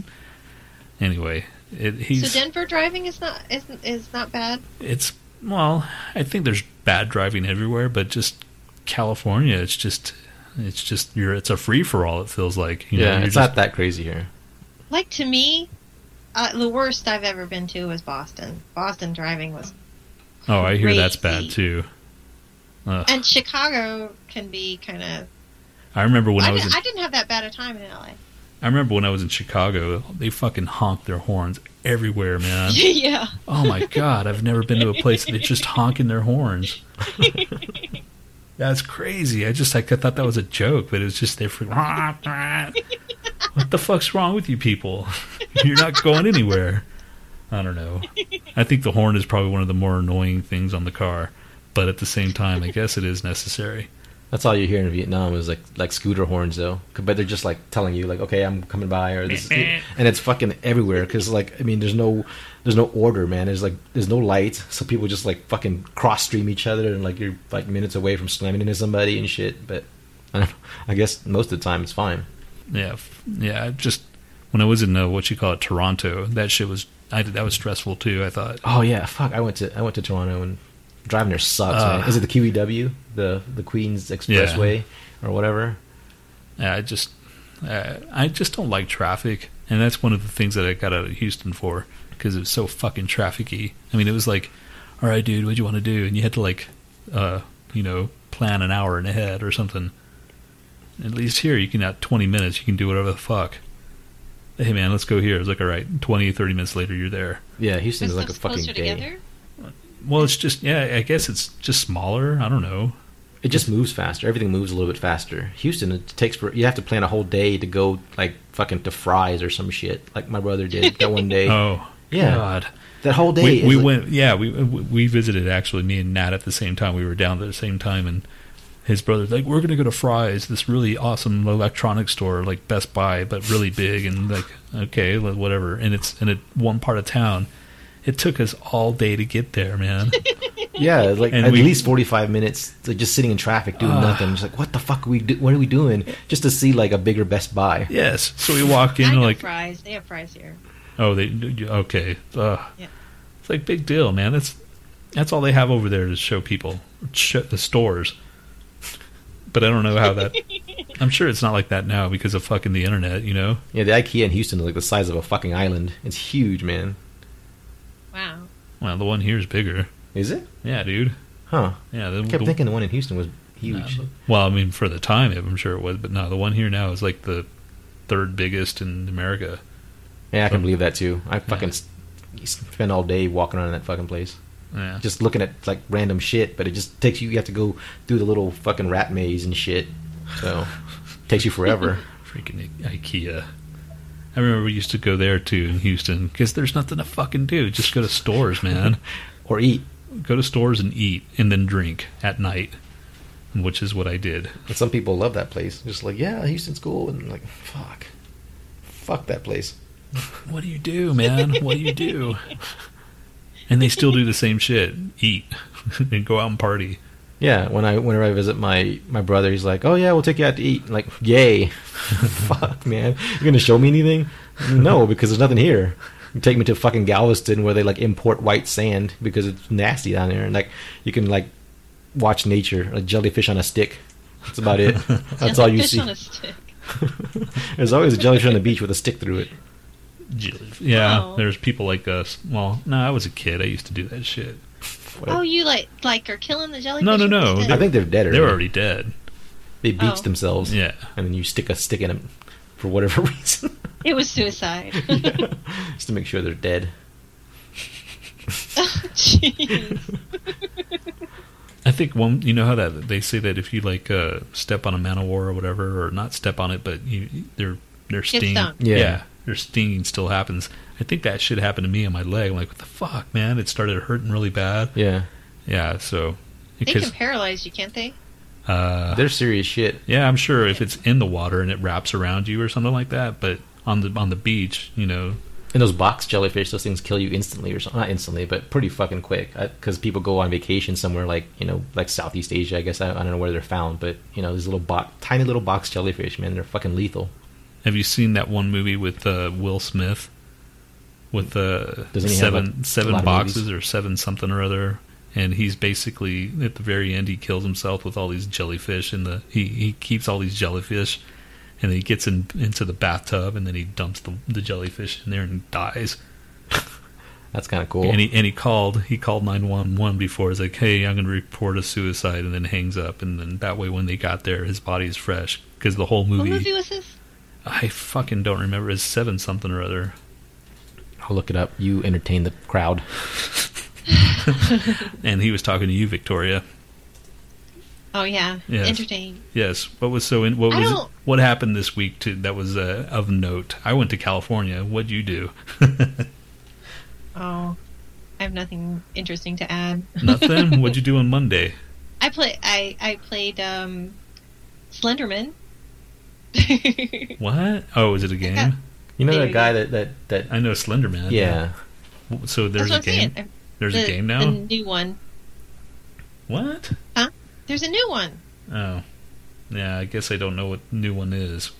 anyway. It, he's so Denver driving is not is is not bad. it's well, I think there's bad driving everywhere, but just California, it's just it's just you're it's a free for all. It feels like you yeah, you're it's just- not that crazy here. Like to me, uh, the worst I've ever been to was Boston. Boston driving was, Oh, I hear that's bad too. Ugh. and Chicago can be kind of. I remember when I, I, was didn't, in, I didn't have that bad a time in LA. I remember when I was in Chicago, they fucking honked their horns everywhere, man. [laughs] yeah, Oh my god, I've never been to a place that they're just [laughs] honking their horns. [laughs] That's crazy. I just like I thought that was a joke, but it was just for what the fuck's wrong with you people? You're not going anywhere. I don't know. I think the horn is probably one of the more annoying things on the car, but at the same time, I guess it is necessary. That's all you hear in Vietnam is like like scooter horns though, but they're just like telling you like, okay, I'm coming by, or this, [laughs] and it's fucking everywhere because like I mean, there's no there's no order, man. There's like there's no lights, so people just like fucking cross stream each other, and like you're like minutes away from slamming into somebody and shit. But I, don't know. I guess most of the time it's fine. Yeah, yeah. I Just when I was in uh, what you call it, Toronto, that shit was I that was stressful too. I thought. Oh yeah, fuck. I went to I went to Toronto and driving there sucks, Uh. man. Is it the QEW, the the Queens Expressway or whatever? Yeah, I just uh, I just don't like traffic, and that's one of the things that I got out of Houston for because it was so fucking trafficy. I mean, it was like, all right, dude, what do you want to do? And you had to like, uh, you know, plan an hour in ahead or something. At least here, you can at twenty minutes, you can do whatever the fuck. Hey man, let's go here. It's like all right, 20, 30 minutes later, you're there. Yeah, Houston's Is like a fucking closer day. together? Well, it's just yeah, I guess it's just smaller. I don't know. It just moves faster. Everything moves a little bit faster. Houston, it takes for you have to plan a whole day to go like fucking to Fry's or some shit, like my brother did that one day. [laughs] Oh, Yeah. God. That whole day. we, we like- went yeah we we visited actually me and Nhat at the same time we were down there at the same time and his brother's like we're gonna go to Fry's this really awesome electronics store like Best Buy but really big and like okay whatever and it's in a one part of town it took us all day to get there man [laughs] Yeah, like And at we- least forty five minutes, like just sitting in traffic doing Ah. nothing. Just like, what the fuck are we? Do- what are we doing? Just to see like a bigger Best Buy. yes so we walk in I like fries. They have fries here. oh they okay uh, Yeah. it's like big deal man it's That's all they have over there to show people. Show the stores. But I don't know how that. [laughs] I'm sure it's not like that now because of fucking the internet, you know? Yeah, the IKEA in Houston is like the size of a fucking island. It's huge, man. Wow. Well, the one here is bigger. Is it? Yeah, dude. Huh. Yeah, the, I kept the- thinking the one in Houston was huge. No, well, I mean, for the time, I'm sure it was, but no, the one here now is like the third biggest in America. Yeah, I can believe that too. I fucking s spend all day walking around in that fucking place, Yeah. just looking at like random shit. But it just takes you. You have to go through the little fucking rat maze and shit. So [laughs] takes you forever. Freaking IKEA. I remember we used to go there too in Houston because there's nothing to fucking do. Just go to stores, man. [laughs] or eat. go to stores and eat and then drink at night, which is what I did. And some people love that place. Just like, yeah, Houston's cool, and like, fuck, fuck that place. What do you do, man? What do you do? [laughs] And they still do the same shit: eat [laughs] and go out and party. Yeah, when I whenever I visit my my brother, he's like, "Oh yeah, we'll take you out to eat." I'm like, yay! [laughs] Fuck, man, you're gonna show me anything? No, because there's nothing here. You take me to fucking Galveston where they like import white sand because it's nasty down there, and like you can like watch nature, like jellyfish on a stick. That's about it. [laughs] That's all you Fish see. on a stick. [laughs] There's always a jellyfish on the beach with a stick through it. Jelly- Yeah, Wow. there's people like us. Well, no, I was a kid. I used to do that shit. Oh, you like like are killing the jellyfish? No, no, no. a? I think they're dead. They're already. already dead. They beached Oh. themselves. Yeah. and then you stick a stick in them for whatever [laughs] reason, It was suicide. [laughs] just to make sure they're dead. [laughs] Jeez. I think one. You know how that they say that if you like uh, step on a man of war or whatever, or not step on it, but you their their sting, stung. Yeah. their stinging still happens. I think that should happen to me on my leg. I'm like, what the fuck, man? It started hurting really bad. Yeah, Yeah, so they can paralyze you, can't they? uh, they're serious shit. yeah, I'm sure if it's in the water and it wraps around you or something like that, but on the on the beach, you know, And those box jellyfish, those things kill you instantly, or something. Not instantly, but pretty fucking quick. Because people go on vacation somewhere like you know, like Southeast Asia. I guess I, I don't know where they're found, but you know, these little box, tiny little box jellyfish, man, they're fucking lethal. have you seen that one movie with uh, Will Smith with Doesn't seven like, seven boxes or seven something or other? And he's basically at the very end, he kills himself with all these jellyfish, and the he he keeps all these jellyfish, and then he gets in, into the bathtub, and then he dumps the, the jellyfish in there and dies. [laughs] That's kind of cool. And he and he called he called nine one one before. He's like, "Hey, I'm going to report a suicide," and then hangs up. And then that way, when they got there, his body is fresh because the whole movie. What movie, movie was this? I fucking don't remember. It's seven something or other. I'll look it up. You entertain the crowd. [laughs] And he was talking to you, Victoria. Oh yeah, Yes. entertaining. Yes. What was so? In, what I was don't- what happened this week? To that was uh, of note. I went to California. What'd you do? [laughs] Oh, I have nothing interesting to add. Nothing. [laughs] What'd you do on Monday? I play. I I played um, Slenderman. What? Oh, is it a game? You know There that guy that that that. I know Slender Man. yeah. So there's a game. saying. There's the, a game now. The new one. What? Huh? There's a new one. Oh, yeah. I guess I don't know what new one is.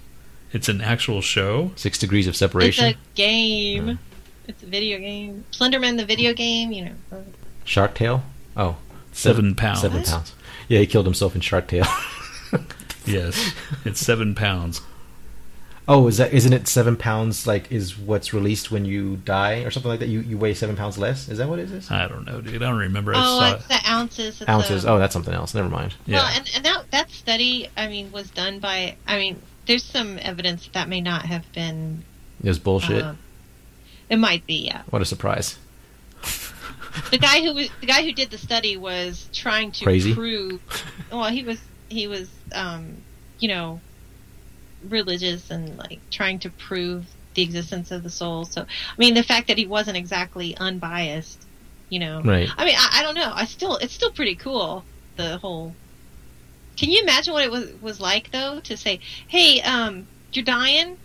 It's an actual show. Six degrees of separation. It's a game. It's a video game. Slenderman, the video game. You know. Shark Tale. Oh, Seven pounds. Seven What? pounds. Yeah, he killed himself in Shark Tale. [laughs] Yes, it's seven pounds. Oh, is that isn't it seven pounds? Like is what's released when you die or something like that? You you weigh seven pounds less. Is that what it is? I don't know, dude. I don't remember. Oh, saw it's it. the ounces. It's Ounces. the- Oh, that's something else. Never mind. Yeah. Well, and, and that that study, I mean, was done by. I mean, there's some evidence that, that may not have been. It was bullshit. um, it might be, yeah. what a surprise. The guy who was the guy who did the study was trying to Crazy? prove. Well, he was he was, um, you know, religious and like trying to prove the existence of the soul. So, I mean, the fact that he wasn't exactly unbiased, you know. Right. I mean, I, I don't know. I still, it's still pretty cool. The whole. Can you imagine what it was was like though to say, "Hey, um, you're dying.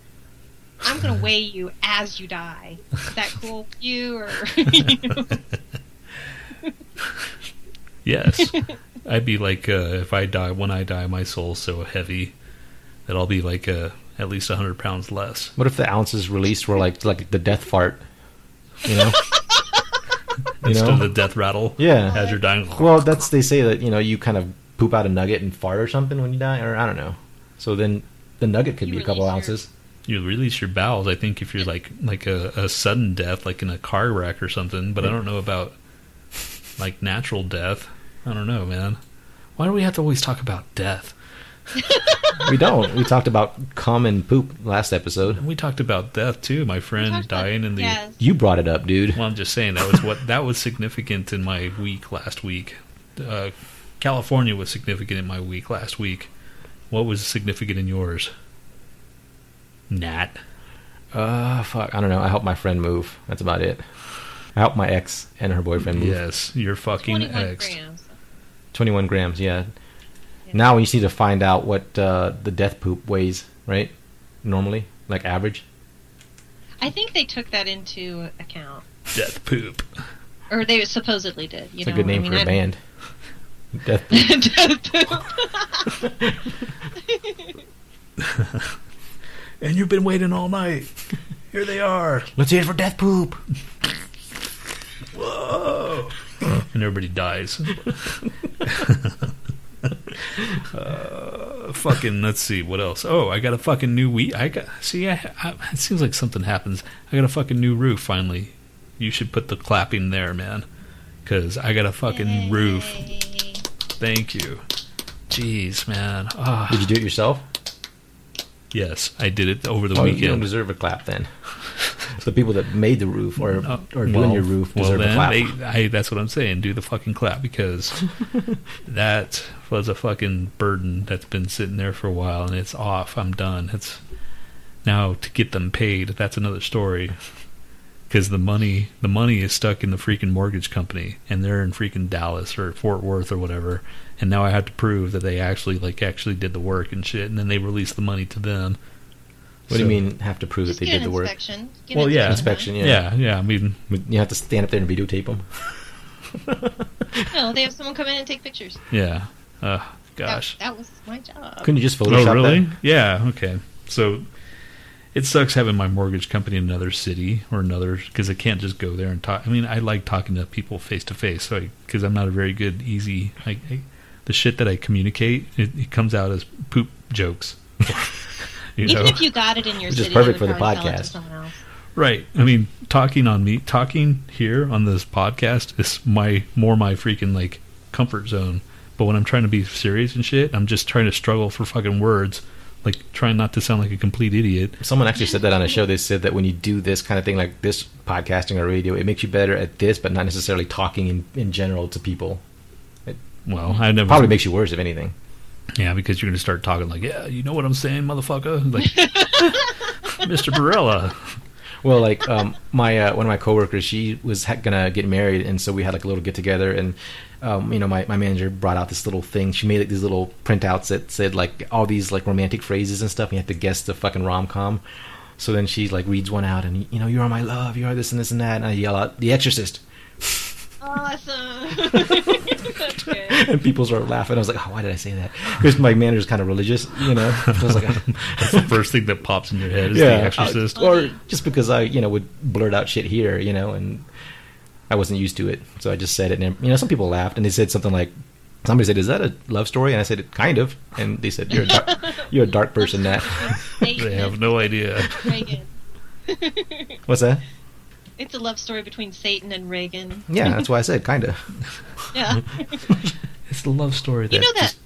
I'm gonna [laughs] weigh you as you die." Is that cool with you or? [laughs] [laughs] you know? Yes, I'd be like, uh, if I die, when I die, my soul's so heavy that I'll be like uh, at least hundred pounds less. What if the ounces released were like like the death fart? You know, [laughs] You Instead know? of the death rattle. Yeah. As you're dying. Well, that's they say that you know you kind of poop out a nugget and fart or something when you die, or I don't know. So then the nugget could You be a couple your- ounces. you release your bowels. I think if you're like like a, a sudden death, like in a car wreck or something. But I don't know about like natural death. I don't know, man. Why do we have to always talk about death? We don't. We talked about cum and poop last episode. We talked about death too. My friend talked about- dying in the. Yes. You brought it up, dude. Well, I'm just saying that was what that was significant in my week last week. Uh, California was significant in my week last week. What was significant in yours? Nhat. Uh, fuck. I don't know. I helped my friend move. That's about it. I helped my ex and her boyfriend move. Yes, your fucking 21 ex. grams. 21 grams, yeah. Yeah. Now we just need to find out what uh, the death poop weighs, right? Normally, like average. I think they took that into account, Death poop. or they supposedly did. You It's know, a good name I mean, for a I- band. [laughs] Death poop. [laughs] And you've been waiting all night. Here they are. Let's hear it for death poop. Whoa. [laughs] and everybody dies. Uh, fucking, let's see, what else? Oh, I got a fucking new week. I got, see, I, I, it seems like something happens. I got a fucking new roof finally. You should put the clapping there, man. Because I got a fucking roof. Thank you. Jeez, man. Ah, Did you do it yourself? yes, I did it over the Oh, you don't weekend. deserve a clap then. [laughs] the people that made the roof or Uh, or doing well- your roof well, deserve a then clap. they- I, that's what I'm saying. Do the fucking clap because [laughs] that was a fucking burden that's been sitting there for a while, and it's off. I'm done. It's now to get them paid. That's another story. Because the money, the money is stuck in the freaking mortgage company, and they're in freaking Dallas or Fort Worth or whatever. And now I have to prove that they actually like actually did the work and shit, and then they release the money to them. What do you mean have to prove Just that they get did an the work? inspection. Get Well, an yeah. Inspection, yeah. Yeah, yeah. I mean, You have to stand up there and videotape them. [laughs] No, they have someone come in and take pictures. yeah. Uh, gosh. that, was my job. Couldn't you just Photoshop Oh, really? that? Yeah. Okay. So it sucks having my mortgage company in another city or another because I can't just go there and talk. I mean, I like talking to people face to face, so because I'm not a very good, easy. Like I, the shit that I communicate, it, it comes out as poop jokes. [laughs] you Even know, if you got it in your Which is perfect you for the probably sell it to podcast. right? I mean, talking on me, talking here on this podcast is my more my freaking like comfort zone. But when I'm trying to be serious and shit, I'm just trying to struggle for fucking words, like trying not to sound like a complete idiot. Someone actually said that on a show. They said that when you do this kind of thing, like this podcasting or radio, it makes you better at this, but not necessarily talking in, in general to people. Well, I never Probably makes you worse, if anything. Yeah, because you're gonna start talking like, yeah, you know what I'm saying, motherfucker, like [laughs] Mr. Barella. Well, like um, my uh, one of my coworkers, she was gonna get married, and so we had like a little get together, and um, you know, my, my manager brought out this little thing. She made like these little printouts that said like all these like romantic phrases and stuff. And you have to guess the fucking rom com. So then she like reads one out, and you know, you are my love, you are this and this and that, and I yell out, "The Exorcist," [laughs] Awesome. [laughs] And people start laughing. I was like, oh, why did I say that? Because my manager's kind of religious, you know. I was like, [laughs] That's the first thing that pops in your head is yeah, the Exorcist. uh, or just because I, you know, would blurt out shit here, you know, and I wasn't used to it, so I just said it. And you know, some people laughed, and they said something like, "Somebody said, is that a love story?" And I said, "Kind of." And they said, "You're a dark, [laughs] you're a dark person." That they have no idea. What's that? It's a love story between Satan and Regan. Yeah, that's why I said kind of. [laughs] Yeah. [laughs] It's the love story that You know that just-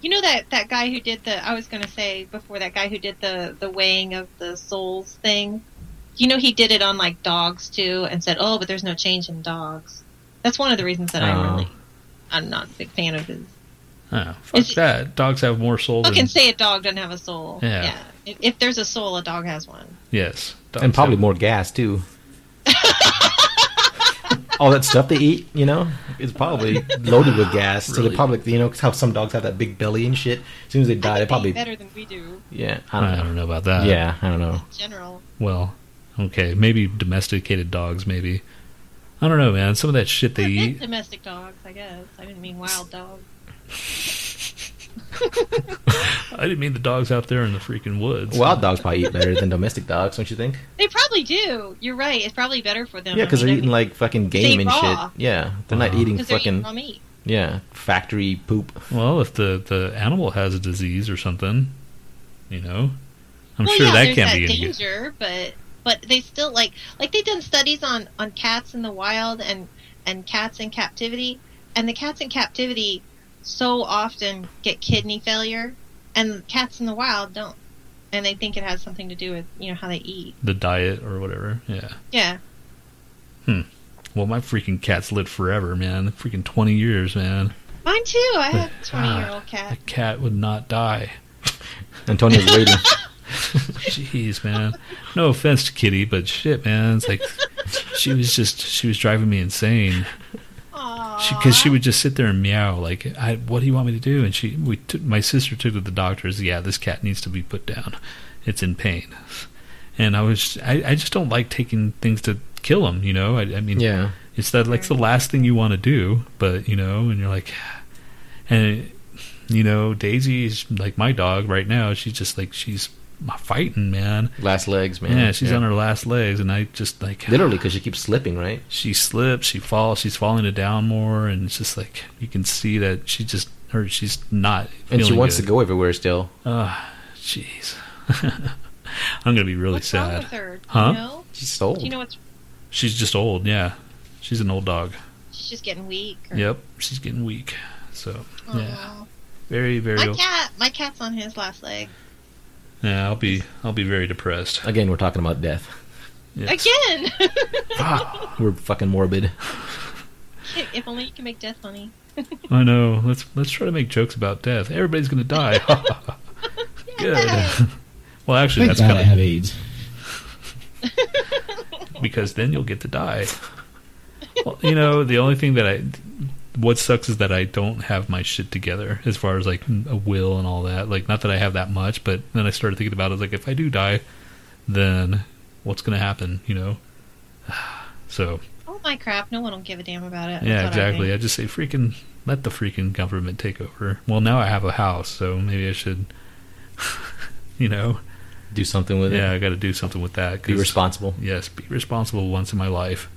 you know that that guy who did the I was going to say before that guy who did the the weighing of the souls thing. You know he did it on like dogs too and said, "Oh, but there's no change in dogs." That's one of the reasons that Oh. I'm really I'm not a big fan of his. oh, fuck Is it- that. Dogs have more soul than Fucking say a dog doesn't have a soul. Yeah. If, if there's a soul, a dog has one. yes, and probably have- more gas too. All that stuff they eat, you know, is probably loaded with gas. So Really? they probably, you know, how some dogs have that big belly and shit. As soon as they die, they I think probably, better than we do yeah, I I don't know. don't know about that. Yeah, I don't know. in general. Well, okay, maybe domesticated dogs. Maybe I don't know, man. Some of that shit they Or eat. domestic dogs, I guess. I didn't mean wild dogs. [laughs] [laughs] I didn't mean the dogs out there in the freaking woods. Wild dogs probably eat better than domestic dogs, don't you think? They probably do. You're right. It's probably better for them. Yeah, because I they're eating like fucking game and raw. shit. Yeah, they're not eating 'cause they're eating fucking raw meat. yeah factory poop. Well, if the, the animal has a disease or something, you know, I'm well, sure yeah, that can't that be any good. danger, but but they still like like they've done studies on on cats in the wild and and cats in captivity, and the cats in captivity so often get kidney failure, and cats in the wild don't, and they think it has something to do with you know how they eat. The diet or whatever. Yeah. Yeah, Hmm. Well, my freaking cat's lived forever, man. Freaking 20 years, man. mine too. I have a twenty year old A cat. cat would not die. [laughs] Antonio's waiting. [laughs] Jeez, man. No offense to Kitty, but shit, man. It's like she was just she was driving me insane. Because she, would just sit there and meow like, I, "What do you want me to do?" And she, we, took my sister took to the doctors. Yeah, this cat needs to be put down. It's in pain. And I was, I, I just don't like taking things to kill them. You know, I, I mean, yeah, it's that like the last thing you want to do, but you know, and you're like, [sighs] and you know, Daisy is like my dog right now. She's just like she's fighting, man. last legs, man. Yeah, she's on her last legs, and I just like literally because she keeps slipping, right? she slips, she falls, she's falling it down more, and it's just like you can see that she just her she's not. And she wants good. to go everywhere still. Ah, jeez. [laughs] I'm gonna be really What's wrong sad. with her? Do Huh? You know? She's old. Do you know what's? She's just old. Yeah, she's an old dog. She's just getting weak. Or, Yep, she's getting weak. So yeah, very very. My old. cat, my cat's on his last leg Yeah, I'll be I'll be very depressed. Again, we're talking about death. Yes. again. [laughs] Ah, we're fucking morbid. if only you can make death funny. [laughs] I know. Let's let's try to make jokes about death. Everybody's gonna die. [laughs] Good. well, actually, Thank that's God I kind have AIDS. because then you'll get to die. Well, you know, the only thing that I what sucks is that I don't have my shit together as far as like a will and all that. Like, not that I have that much, but then I started thinking about it. Like, if I do die, then what's gonna happen? You know. [sighs] So Oh my crap! No one will give a damn about it. yeah, That's what I exactly. I, just say freaking let the freaking government take over. Well, now I have a house, so maybe I should, [laughs] you know, Do something with yeah, it. Yeah, I got to do something with that. Be responsible. Yes, be responsible once in my life.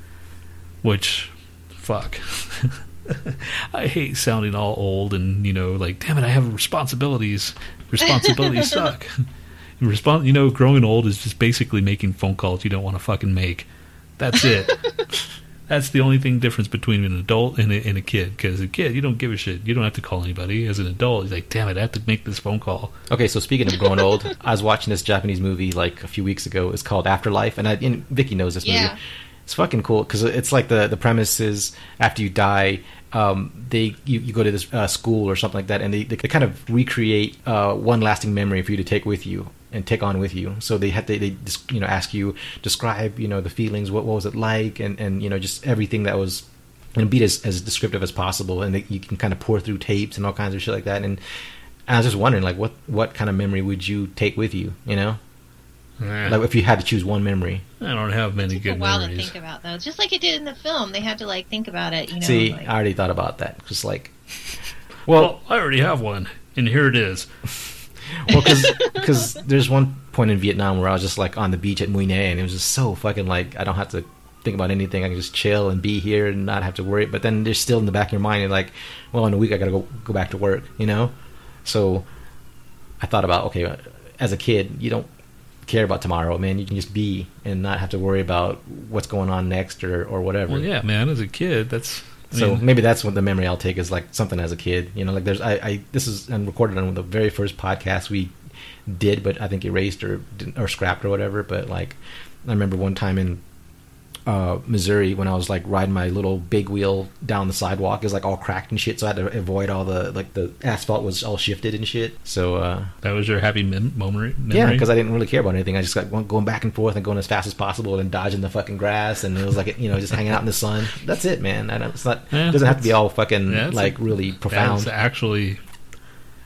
Which, fuck. [laughs] [laughs] I hate sounding all old and you know, like, damn it, I have responsibilities. Responsibilities [laughs] suck. Respon- you know, growing old is just basically making phone calls you don't want to fucking make. That's it. [laughs] That's the only thing difference between an adult and a, and a kid. Because a kid, you don't give a shit. You don't have to call anybody. As an adult, you're like, damn it, I have to make this phone call. Okay, so speaking of growing old, I was watching this Japanese movie like a few weeks ago. It's called Afterlife, and I and Vicky knows this Yeah. movie. It's fucking cool because it's like the the premise is after you die, um, they you, you go to this uh, school or something like that, and they, they kind of recreate uh, one lasting memory for you to take with you and take on with you. So they had to, they you know ask you describe you know the feelings, what, what was it like, and and you know just everything that was and be as, as descriptive as possible, and they, you can kind of pour through tapes and all kinds of shit like that. And, I was just wondering, like, what what kind of memory would you take with you? You know, like if you had to choose one memory. I don't have many It took a good while to memories. think about those, just like it did in the film. They had to like think about it. You know, See, like, I already thought about that. Just like, [laughs] Well, well, I already have one, and here it is. [laughs] well, because [laughs] there's one point in Vietnam where I was just like on the beach at Mui Ne, and it was just so fucking like I don't have to think about anything. I can just chill and be here and not have to worry. But then there's still in the back of your mind, you're like, well, in a week I gotta go go back to work. You know, so I thought about okay, as a kid, you don't care about tomorrow, man. You can just be and not have to worry about what's going on next or or whatever. Well, yeah, man. As a kid, that's I So mean, maybe that's what the memory I'll take is like something as a kid. You know, like there's I, I this is and recorded on the very first podcast we did, but I think erased or or scrapped or whatever. But like I remember one time in uh, Missouri when I was like riding my little big wheel down the sidewalk, it was like all cracked and shit. So I had to avoid all the like the asphalt was all shifted and shit. So uh, that was your happy mem- memory. yeah, because I didn't really care about anything. I just got going back and forth and going as fast as possible and dodging the fucking grass, and it was like you know just hanging out in the sun. That's it, man. I don't, it's not. Yeah, it doesn't have to be all fucking yeah, like a- really profound. That's actually,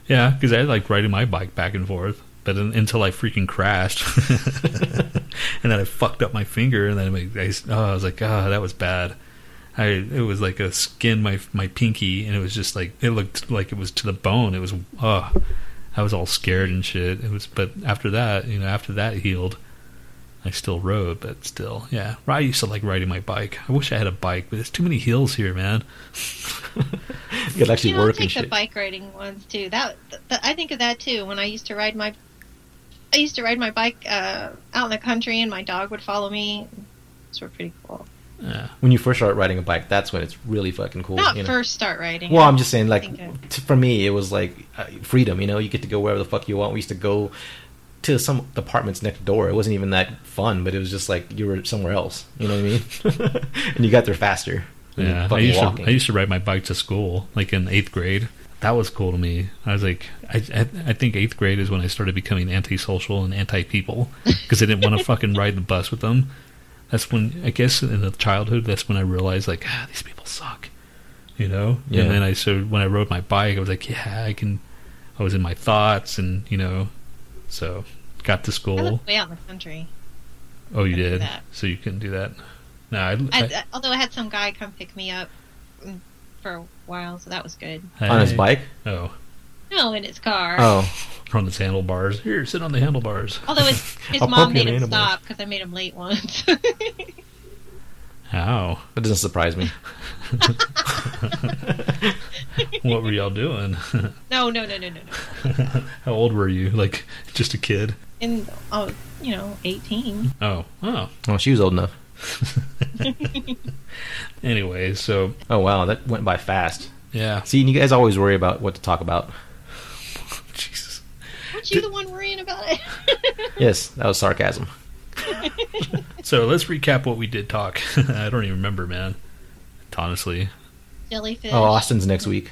yeah, because I like riding my bike back and forth, but un until I freaking crashed, [laughs] and then I fucked up my finger, and then I, I, oh, I was like, oh, that was bad. I it was like a skin my my pinky, and it was just like it looked like it was to the bone. It was oh, I was all scared and shit. It was, but after that, you know, after that healed, I still rode, but still, yeah. I used to like riding my bike. I wish I had a bike, but there's too many hills here, man. You could actually You know, I'll work and take the shit. bike riding ones too. That, th- I think of that too. When I used to ride my, I used to ride my bike uh, out in the country, and my dog would follow me. Those were pretty cool. Yeah, When you first start riding a bike, that's when it's really fucking cool. Not you know? first start riding. Well, I I'm just saying, like, t- for me, it was like uh, freedom. You know, you get to go wherever the fuck you want. We used to go to some apartments next door. It wasn't even that fun, but it was just like you were somewhere else. You know what I mean? [laughs] and you got there faster. yeah. I used walking. to I used to ride my bike to school, like in eighth grade. That was cool to me. I was like, I I, I think eighth grade is when I started becoming antisocial and anti-people [laughs] because I didn't want to fucking ride the bus with them. That's when I guess in the childhood, that's when I realized like, ah, these people suck. You know. Yeah. And then I so when I rode my bike, I was like, yeah, I can. I was in my thoughts, and you know, so got to I school. lived way out in the country. Oh, you did. So you couldn't do that. No, I, I, I, although I had some guy come pick me up for a while, so that was good. on his bike. Oh, No, in his car. Oh, [laughs] on his handlebars. Here, sit on the handlebars. Although his, [laughs] his I'll mom poke you made him animal. stop because I made him late once. How? that doesn't surprise me. [laughs] what were y'all doing? no, no, no, no, no, no. How old were you? Like just a kid? In oh, you know, eighteen. Oh, oh. Oh, she was old enough. [laughs] Anyway, so Oh wow, that went by fast. yeah. See, you guys always worry about what to talk about. [laughs] Jesus. Weren't you the one worrying about it? [laughs] Yes, that was sarcasm. So let's recap what we did talk. I don't even remember, man. Honestly. Jellyfish. Oh, Austin's next week,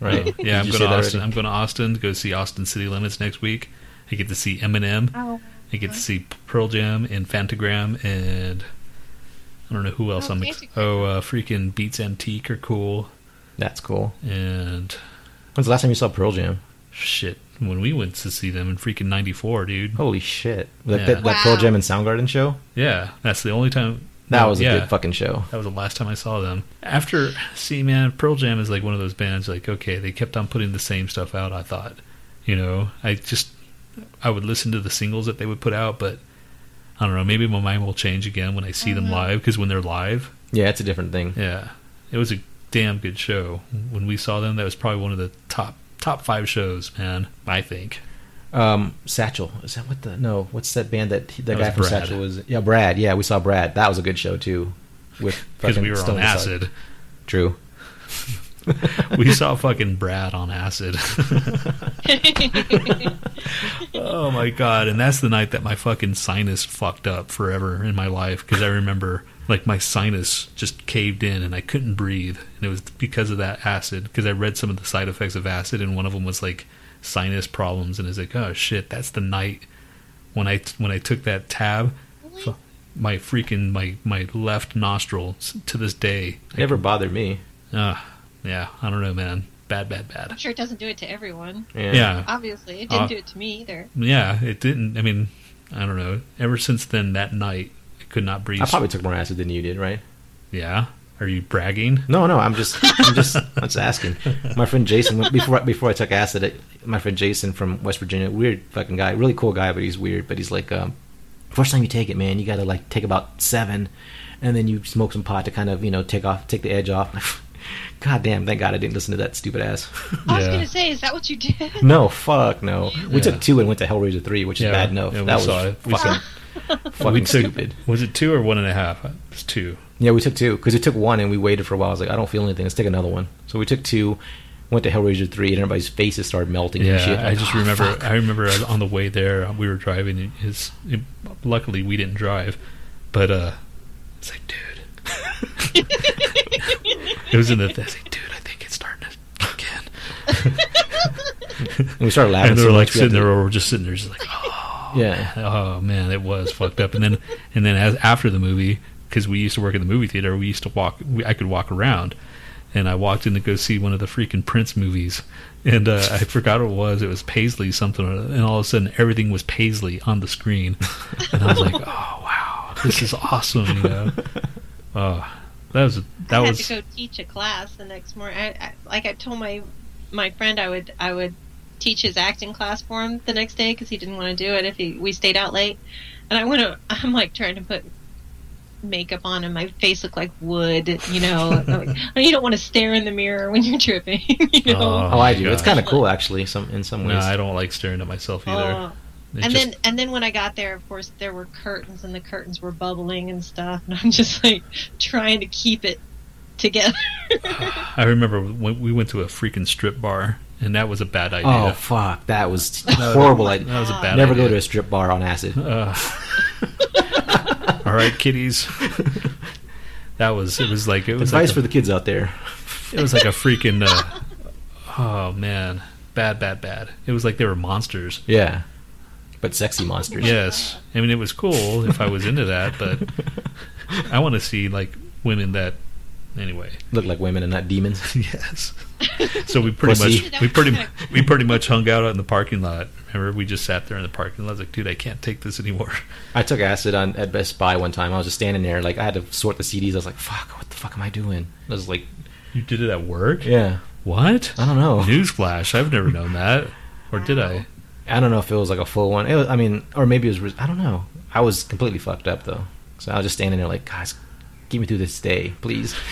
right? Oh, yeah, I'm going to Austin. already? I'm going to Austin to go see Austin City Limits next week. I get to see Eminem. Oh, I get to see Pearl Jam and Phantogram and I don't know who else Oh, I'm. Phantogram. oh, uh, freaking Beats Antique are cool That's cool. and When's the last time you saw Pearl Jam? shit. When we went to see them in freaking '94, dude. Holy shit! That, Yeah. that, that Pearl Jam and Soundgarden show. Yeah, that's the only time. That no, was a yeah, good fucking show. That was the last time I saw them. After, see, man, Pearl Jam is like one of those bands. Like, okay, they kept on putting the same stuff out. I thought, you know, I just, I would listen to the singles that they would put out, but I don't know. Maybe my mind will change again when I see them Mhm. live. Because when they're live, Yeah, it's a different thing. yeah, it was a damn good show. When we saw them, that was probably one of the top top five shows, man. I think. Um, Satchel is that what the no? What's that band that the That guy from Brad. Satchel was? Yeah, Brad. Yeah, we saw Brad. That was a good show too. With [laughs] Because we were Stone on Aside. acid. True. [laughs] we saw fucking Brad on acid. [laughs] oh my god! And that's the night that my fucking sinus fucked up forever in my life because I remember like my sinus just caved in and I couldn't breathe, and it was because of that acid. Because I read some of the side effects of acid, and one of them was like sinus problems, and it's like, oh shit, that's the night when I when I took that tab. Really? My freaking my my left nostril to this day. It never bothered me. Uh, yeah, I don't know, man. Bad, bad, bad. I'm sure it doesn't do it to everyone. Yeah. Yeah, Obviously, it didn't Uh, do it to me either. yeah. It didn't. I mean, I don't know. Ever since then, that night, I could not breathe. I probably took more acid than you did, right? Yeah. Are you bragging? No, no. I'm just, I'm just, I'm just asking. My friend Jason, before before I took acid, my friend Jason from West Virginia, weird fucking guy, really cool guy, but he's weird. But he's like, um, first time you take it, man, you got to like take about seven, and then you smoke some pot to kind of you know take off, take the edge off. [laughs] God damn! Thank God I didn't listen to that stupid ass. [laughs] I was Yeah. gonna say, is that what you did? [laughs] no, fuck no. We Yeah. took two and went to Hellraiser three, which is Yeah, bad enough. yeah, that was saw it. We fucking, fucking took- stupid. Was it two or one and a half? It was two. Yeah, we took two because we took one and we waited for a while. I was like, I don't feel anything. Let's take another one. So we took two, went to Hellraiser three, and everybody's faces started melting Yeah, and shit. I just "Oh, remember. fuck." I remember on the way there, we were driving. and His, luckily, we didn't drive, but uh, it's like, dude, [laughs] it was in the. [laughs] I was like, dude, I think it's starting to kick in. And we started laughing. and so they're like much we had sitting there, or we're just sitting there, just like, oh, Yeah. oh man, it was fucked up. And then, and then as after the movie, because we used to work in the movie theater, we used to walk. We, I could walk around, and I walked in to go see one of the freaking Prince movies, and uh, I forgot what it was. It was Paisley something, and all of a sudden everything was Paisley on the screen, and I was like, [laughs] oh wow, this is awesome, you know. Oh, [laughs] that was that I had was to go teach a class the next morning. I, I, like I told my my friend, I would I would teach his acting class for him the next day because he didn't want to do it if he we stayed out late. And I went. to- [laughs] I'm like trying to put makeup on, and my face looked like wood. You know, [laughs] like, oh, you don't want to stare in the mirror when you're tripping. [laughs] You know. Oh, Oh, I do. It's kind of cool actually. Some in some ways. no, ways. I don't like staring at myself either. Oh. It and just- then and then when I got there, of course, there were curtains and the curtains were bubbling and stuff, and I'm [laughs] just like trying to keep it together. [sighs] I remember when we went to a freaking strip bar, and that was a bad idea. oh fuck, that was [laughs] horrible. I that was a bad never idea. go to a strip bar on acid. Uh, [laughs] all right, kiddies. That was it. Was like it was Advice like for the kids out there. it was like a freaking. Uh, oh man, bad, bad, bad. It was like they were monsters. Yeah, but sexy monsters. Yes, I mean it was cool if I was into that, but [laughs] I want to see like women that. Anyway, Look like women and not demons. [laughs] yes. So we pretty Pussy. much we pretty we pretty much hung out in the parking lot. Remember, we just sat there in the parking lot. I was like, dude, I can't take this anymore. I took acid on at Best Buy one time. I was just standing there, like I had to sort the CDs. I was like, "Fuck, what the fuck am I doing?" I was like, You did it at work? "Yeah, What? I don't know. Newsflash! I've never known that, or did I? I don't know if it was like a full one. It was, I mean, or maybe it was. I don't know. I was completely fucked up though. So I was just standing there, like, guys, get me through this day, please. [laughs]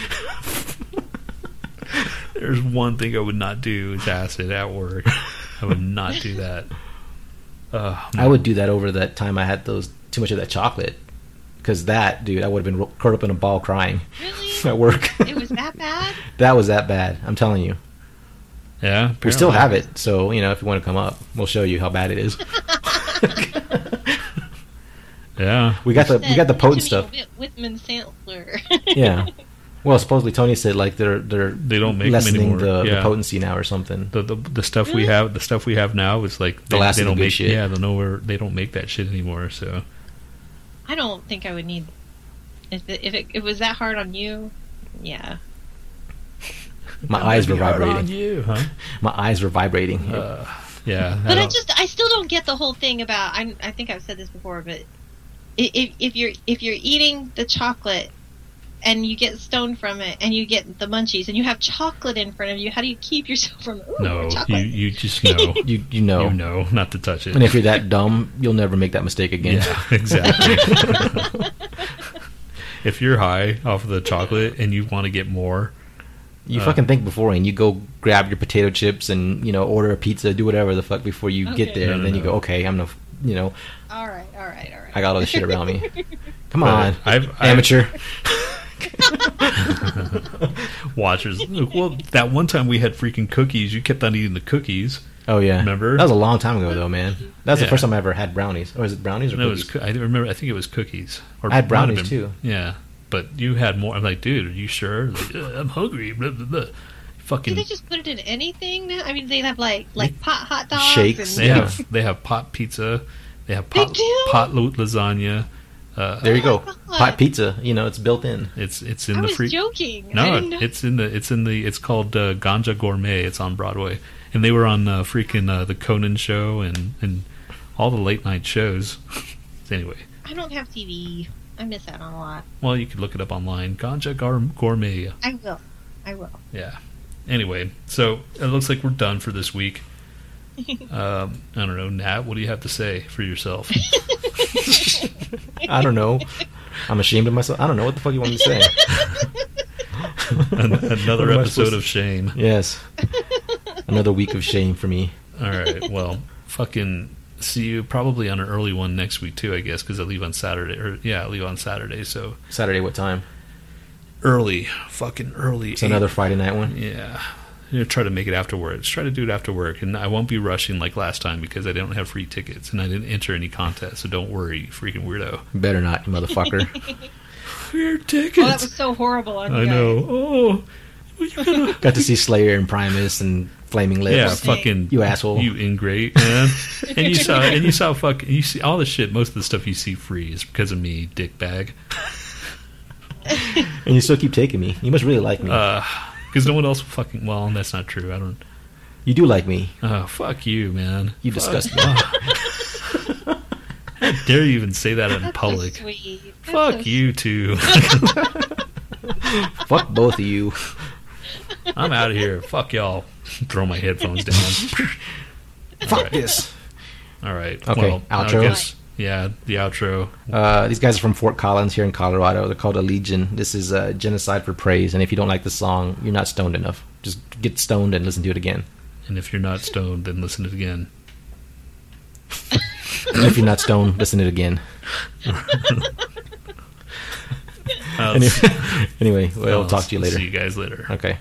There's one thing I would not do is acid at work. I would not do that. Uh, I would do that over that time I had those too much of that chocolate. Because that, dude, I would have been curled up in a ball crying really? [laughs] at work. It was that bad? [laughs] that was that bad. I'm telling you. Yeah, We still have it, so you know if you want to come up, we'll show you how bad it is. [laughs] Yeah, we got the we got the potent stuff. Whit- Whitman Sampler. [laughs] Yeah. Well, supposedly Tony said like they're they're They don't make 'em lessening anymore. the, the potency now or something. the, the the stuff we have the stuff we have now is like The they, last they of the don't good make shit. yeah they nowhere they don't make that shit anymore. So I don't think I would need. If it, if it, it was that hard on you, yeah. My eyes were Hard on vibrating. you, huh? [laughs] My eyes were vibrating. Uh, yeah, But I, don't- just I still don't get the whole thing about. I I think I've said this before, but if if you're if you're eating the chocolate and you get stoned from it and you get the munchies and you have chocolate in front of you, how do you keep yourself from ooh, no, you you just know [laughs] you you know. you know not to touch it. And if you're that dumb, you'll never make that mistake again. yeah, [laughs] exactly. if you're high off of the chocolate and you want to get more, You Uh, fucking think before and you go grab your potato chips and you know order a pizza, do whatever the fuck before you get there, No, and no, then you go, okay, I'm gonna, you know, all right, all right, all right. I got all this shit around me. [laughs] Come But on, I've- I've- amateur. [laughs] watchers. Well, that one time we had freaking cookies. You kept on eating the cookies. Oh yeah, Remember? that was a long time ago though, man. That's Yeah. the first time I ever had brownies. Or is it brownies or No, it was. cookies? I remember. I think it was cookies. Or I had it might have brownies, too. Yeah, but you had more. I'm like, dude, are you sure? Like, "Uh, I'm hungry. Blah, blah, blah. Do they just put it in anything now? I mean, they have like like pot hot dogs, Shakes, And, They have they have pot pizza. They have pot do? pot lo- lasagna. Uh, there you Oh go, my God. hot pizza. You know, it's built in. it's it's I in the was free. joking. No, it's in the it's in the it's called uh, Ganja Gourmet. It's on Broadway, and they were on uh, freaking uh, the Conan show and and all the late night shows. [laughs] anyway, I don't have TV. I miss out on a lot. well, you could look it up online. Ganja Gour- Gourmet. I will. I will. Yeah. Anyway, so it looks like we're done for this week. [laughs] Um, I don't know, Nhat. What do you have to say for yourself? [laughs] I don't know. I'm ashamed of myself. I don't know what the fuck you want me to say. An- Another episode of shame. yes, another week of shame for me. All right. Well, fucking see you probably on an early one next week too. I guess because I leave on Saturday. Or yeah, I leave on Saturday. So Saturday, what time? early, fucking early. It's another Friday night one. Yeah. You know, try to make it after afterwards. Try to do it after work, and I won't be rushing like last time because I didn't have free tickets and I didn't enter any contests. So don't worry, you freaking weirdo. Better not, you motherfucker. [laughs] Free tickets. Oh, that was so horrible on you I guys. know. Oh, you gotta. [laughs] Got to see Slayer and Primus and Flaming Lips. yeah, fucking You asshole. you ingrate, [laughs] man. and you saw, and you saw, fuck, you see all the shit. Most of the stuff you see free is because of me, dick bag. [laughs] and you still keep taking me. You must really like me. Uh, because no one else fucking. Well, that's not true. I don't. you do like me. Oh, fuck you, man. You Fuck- disgust me. [laughs] How dare you even say that in That's public? So sweet. Fuck so you too. Fuck both of you. I'm out of here. Fuck y'all. Throw my headphones down. [laughs] Fuck right. this. All right. Okay, Well, outro? guess- yeah, the outro. Uh, these guys are from Fort Collins here in Colorado. They're called a Legion. This is uh, Genocide for Praise. And if you don't like the song, you're not stoned enough. Just get stoned and listen to it again. And if you're not stoned, then listen to it again. And if you're not stoned, listen to it again. [laughs] Uh, [laughs] Anyway, anyway we'll I'll talk to you later. See you guys later. Okay.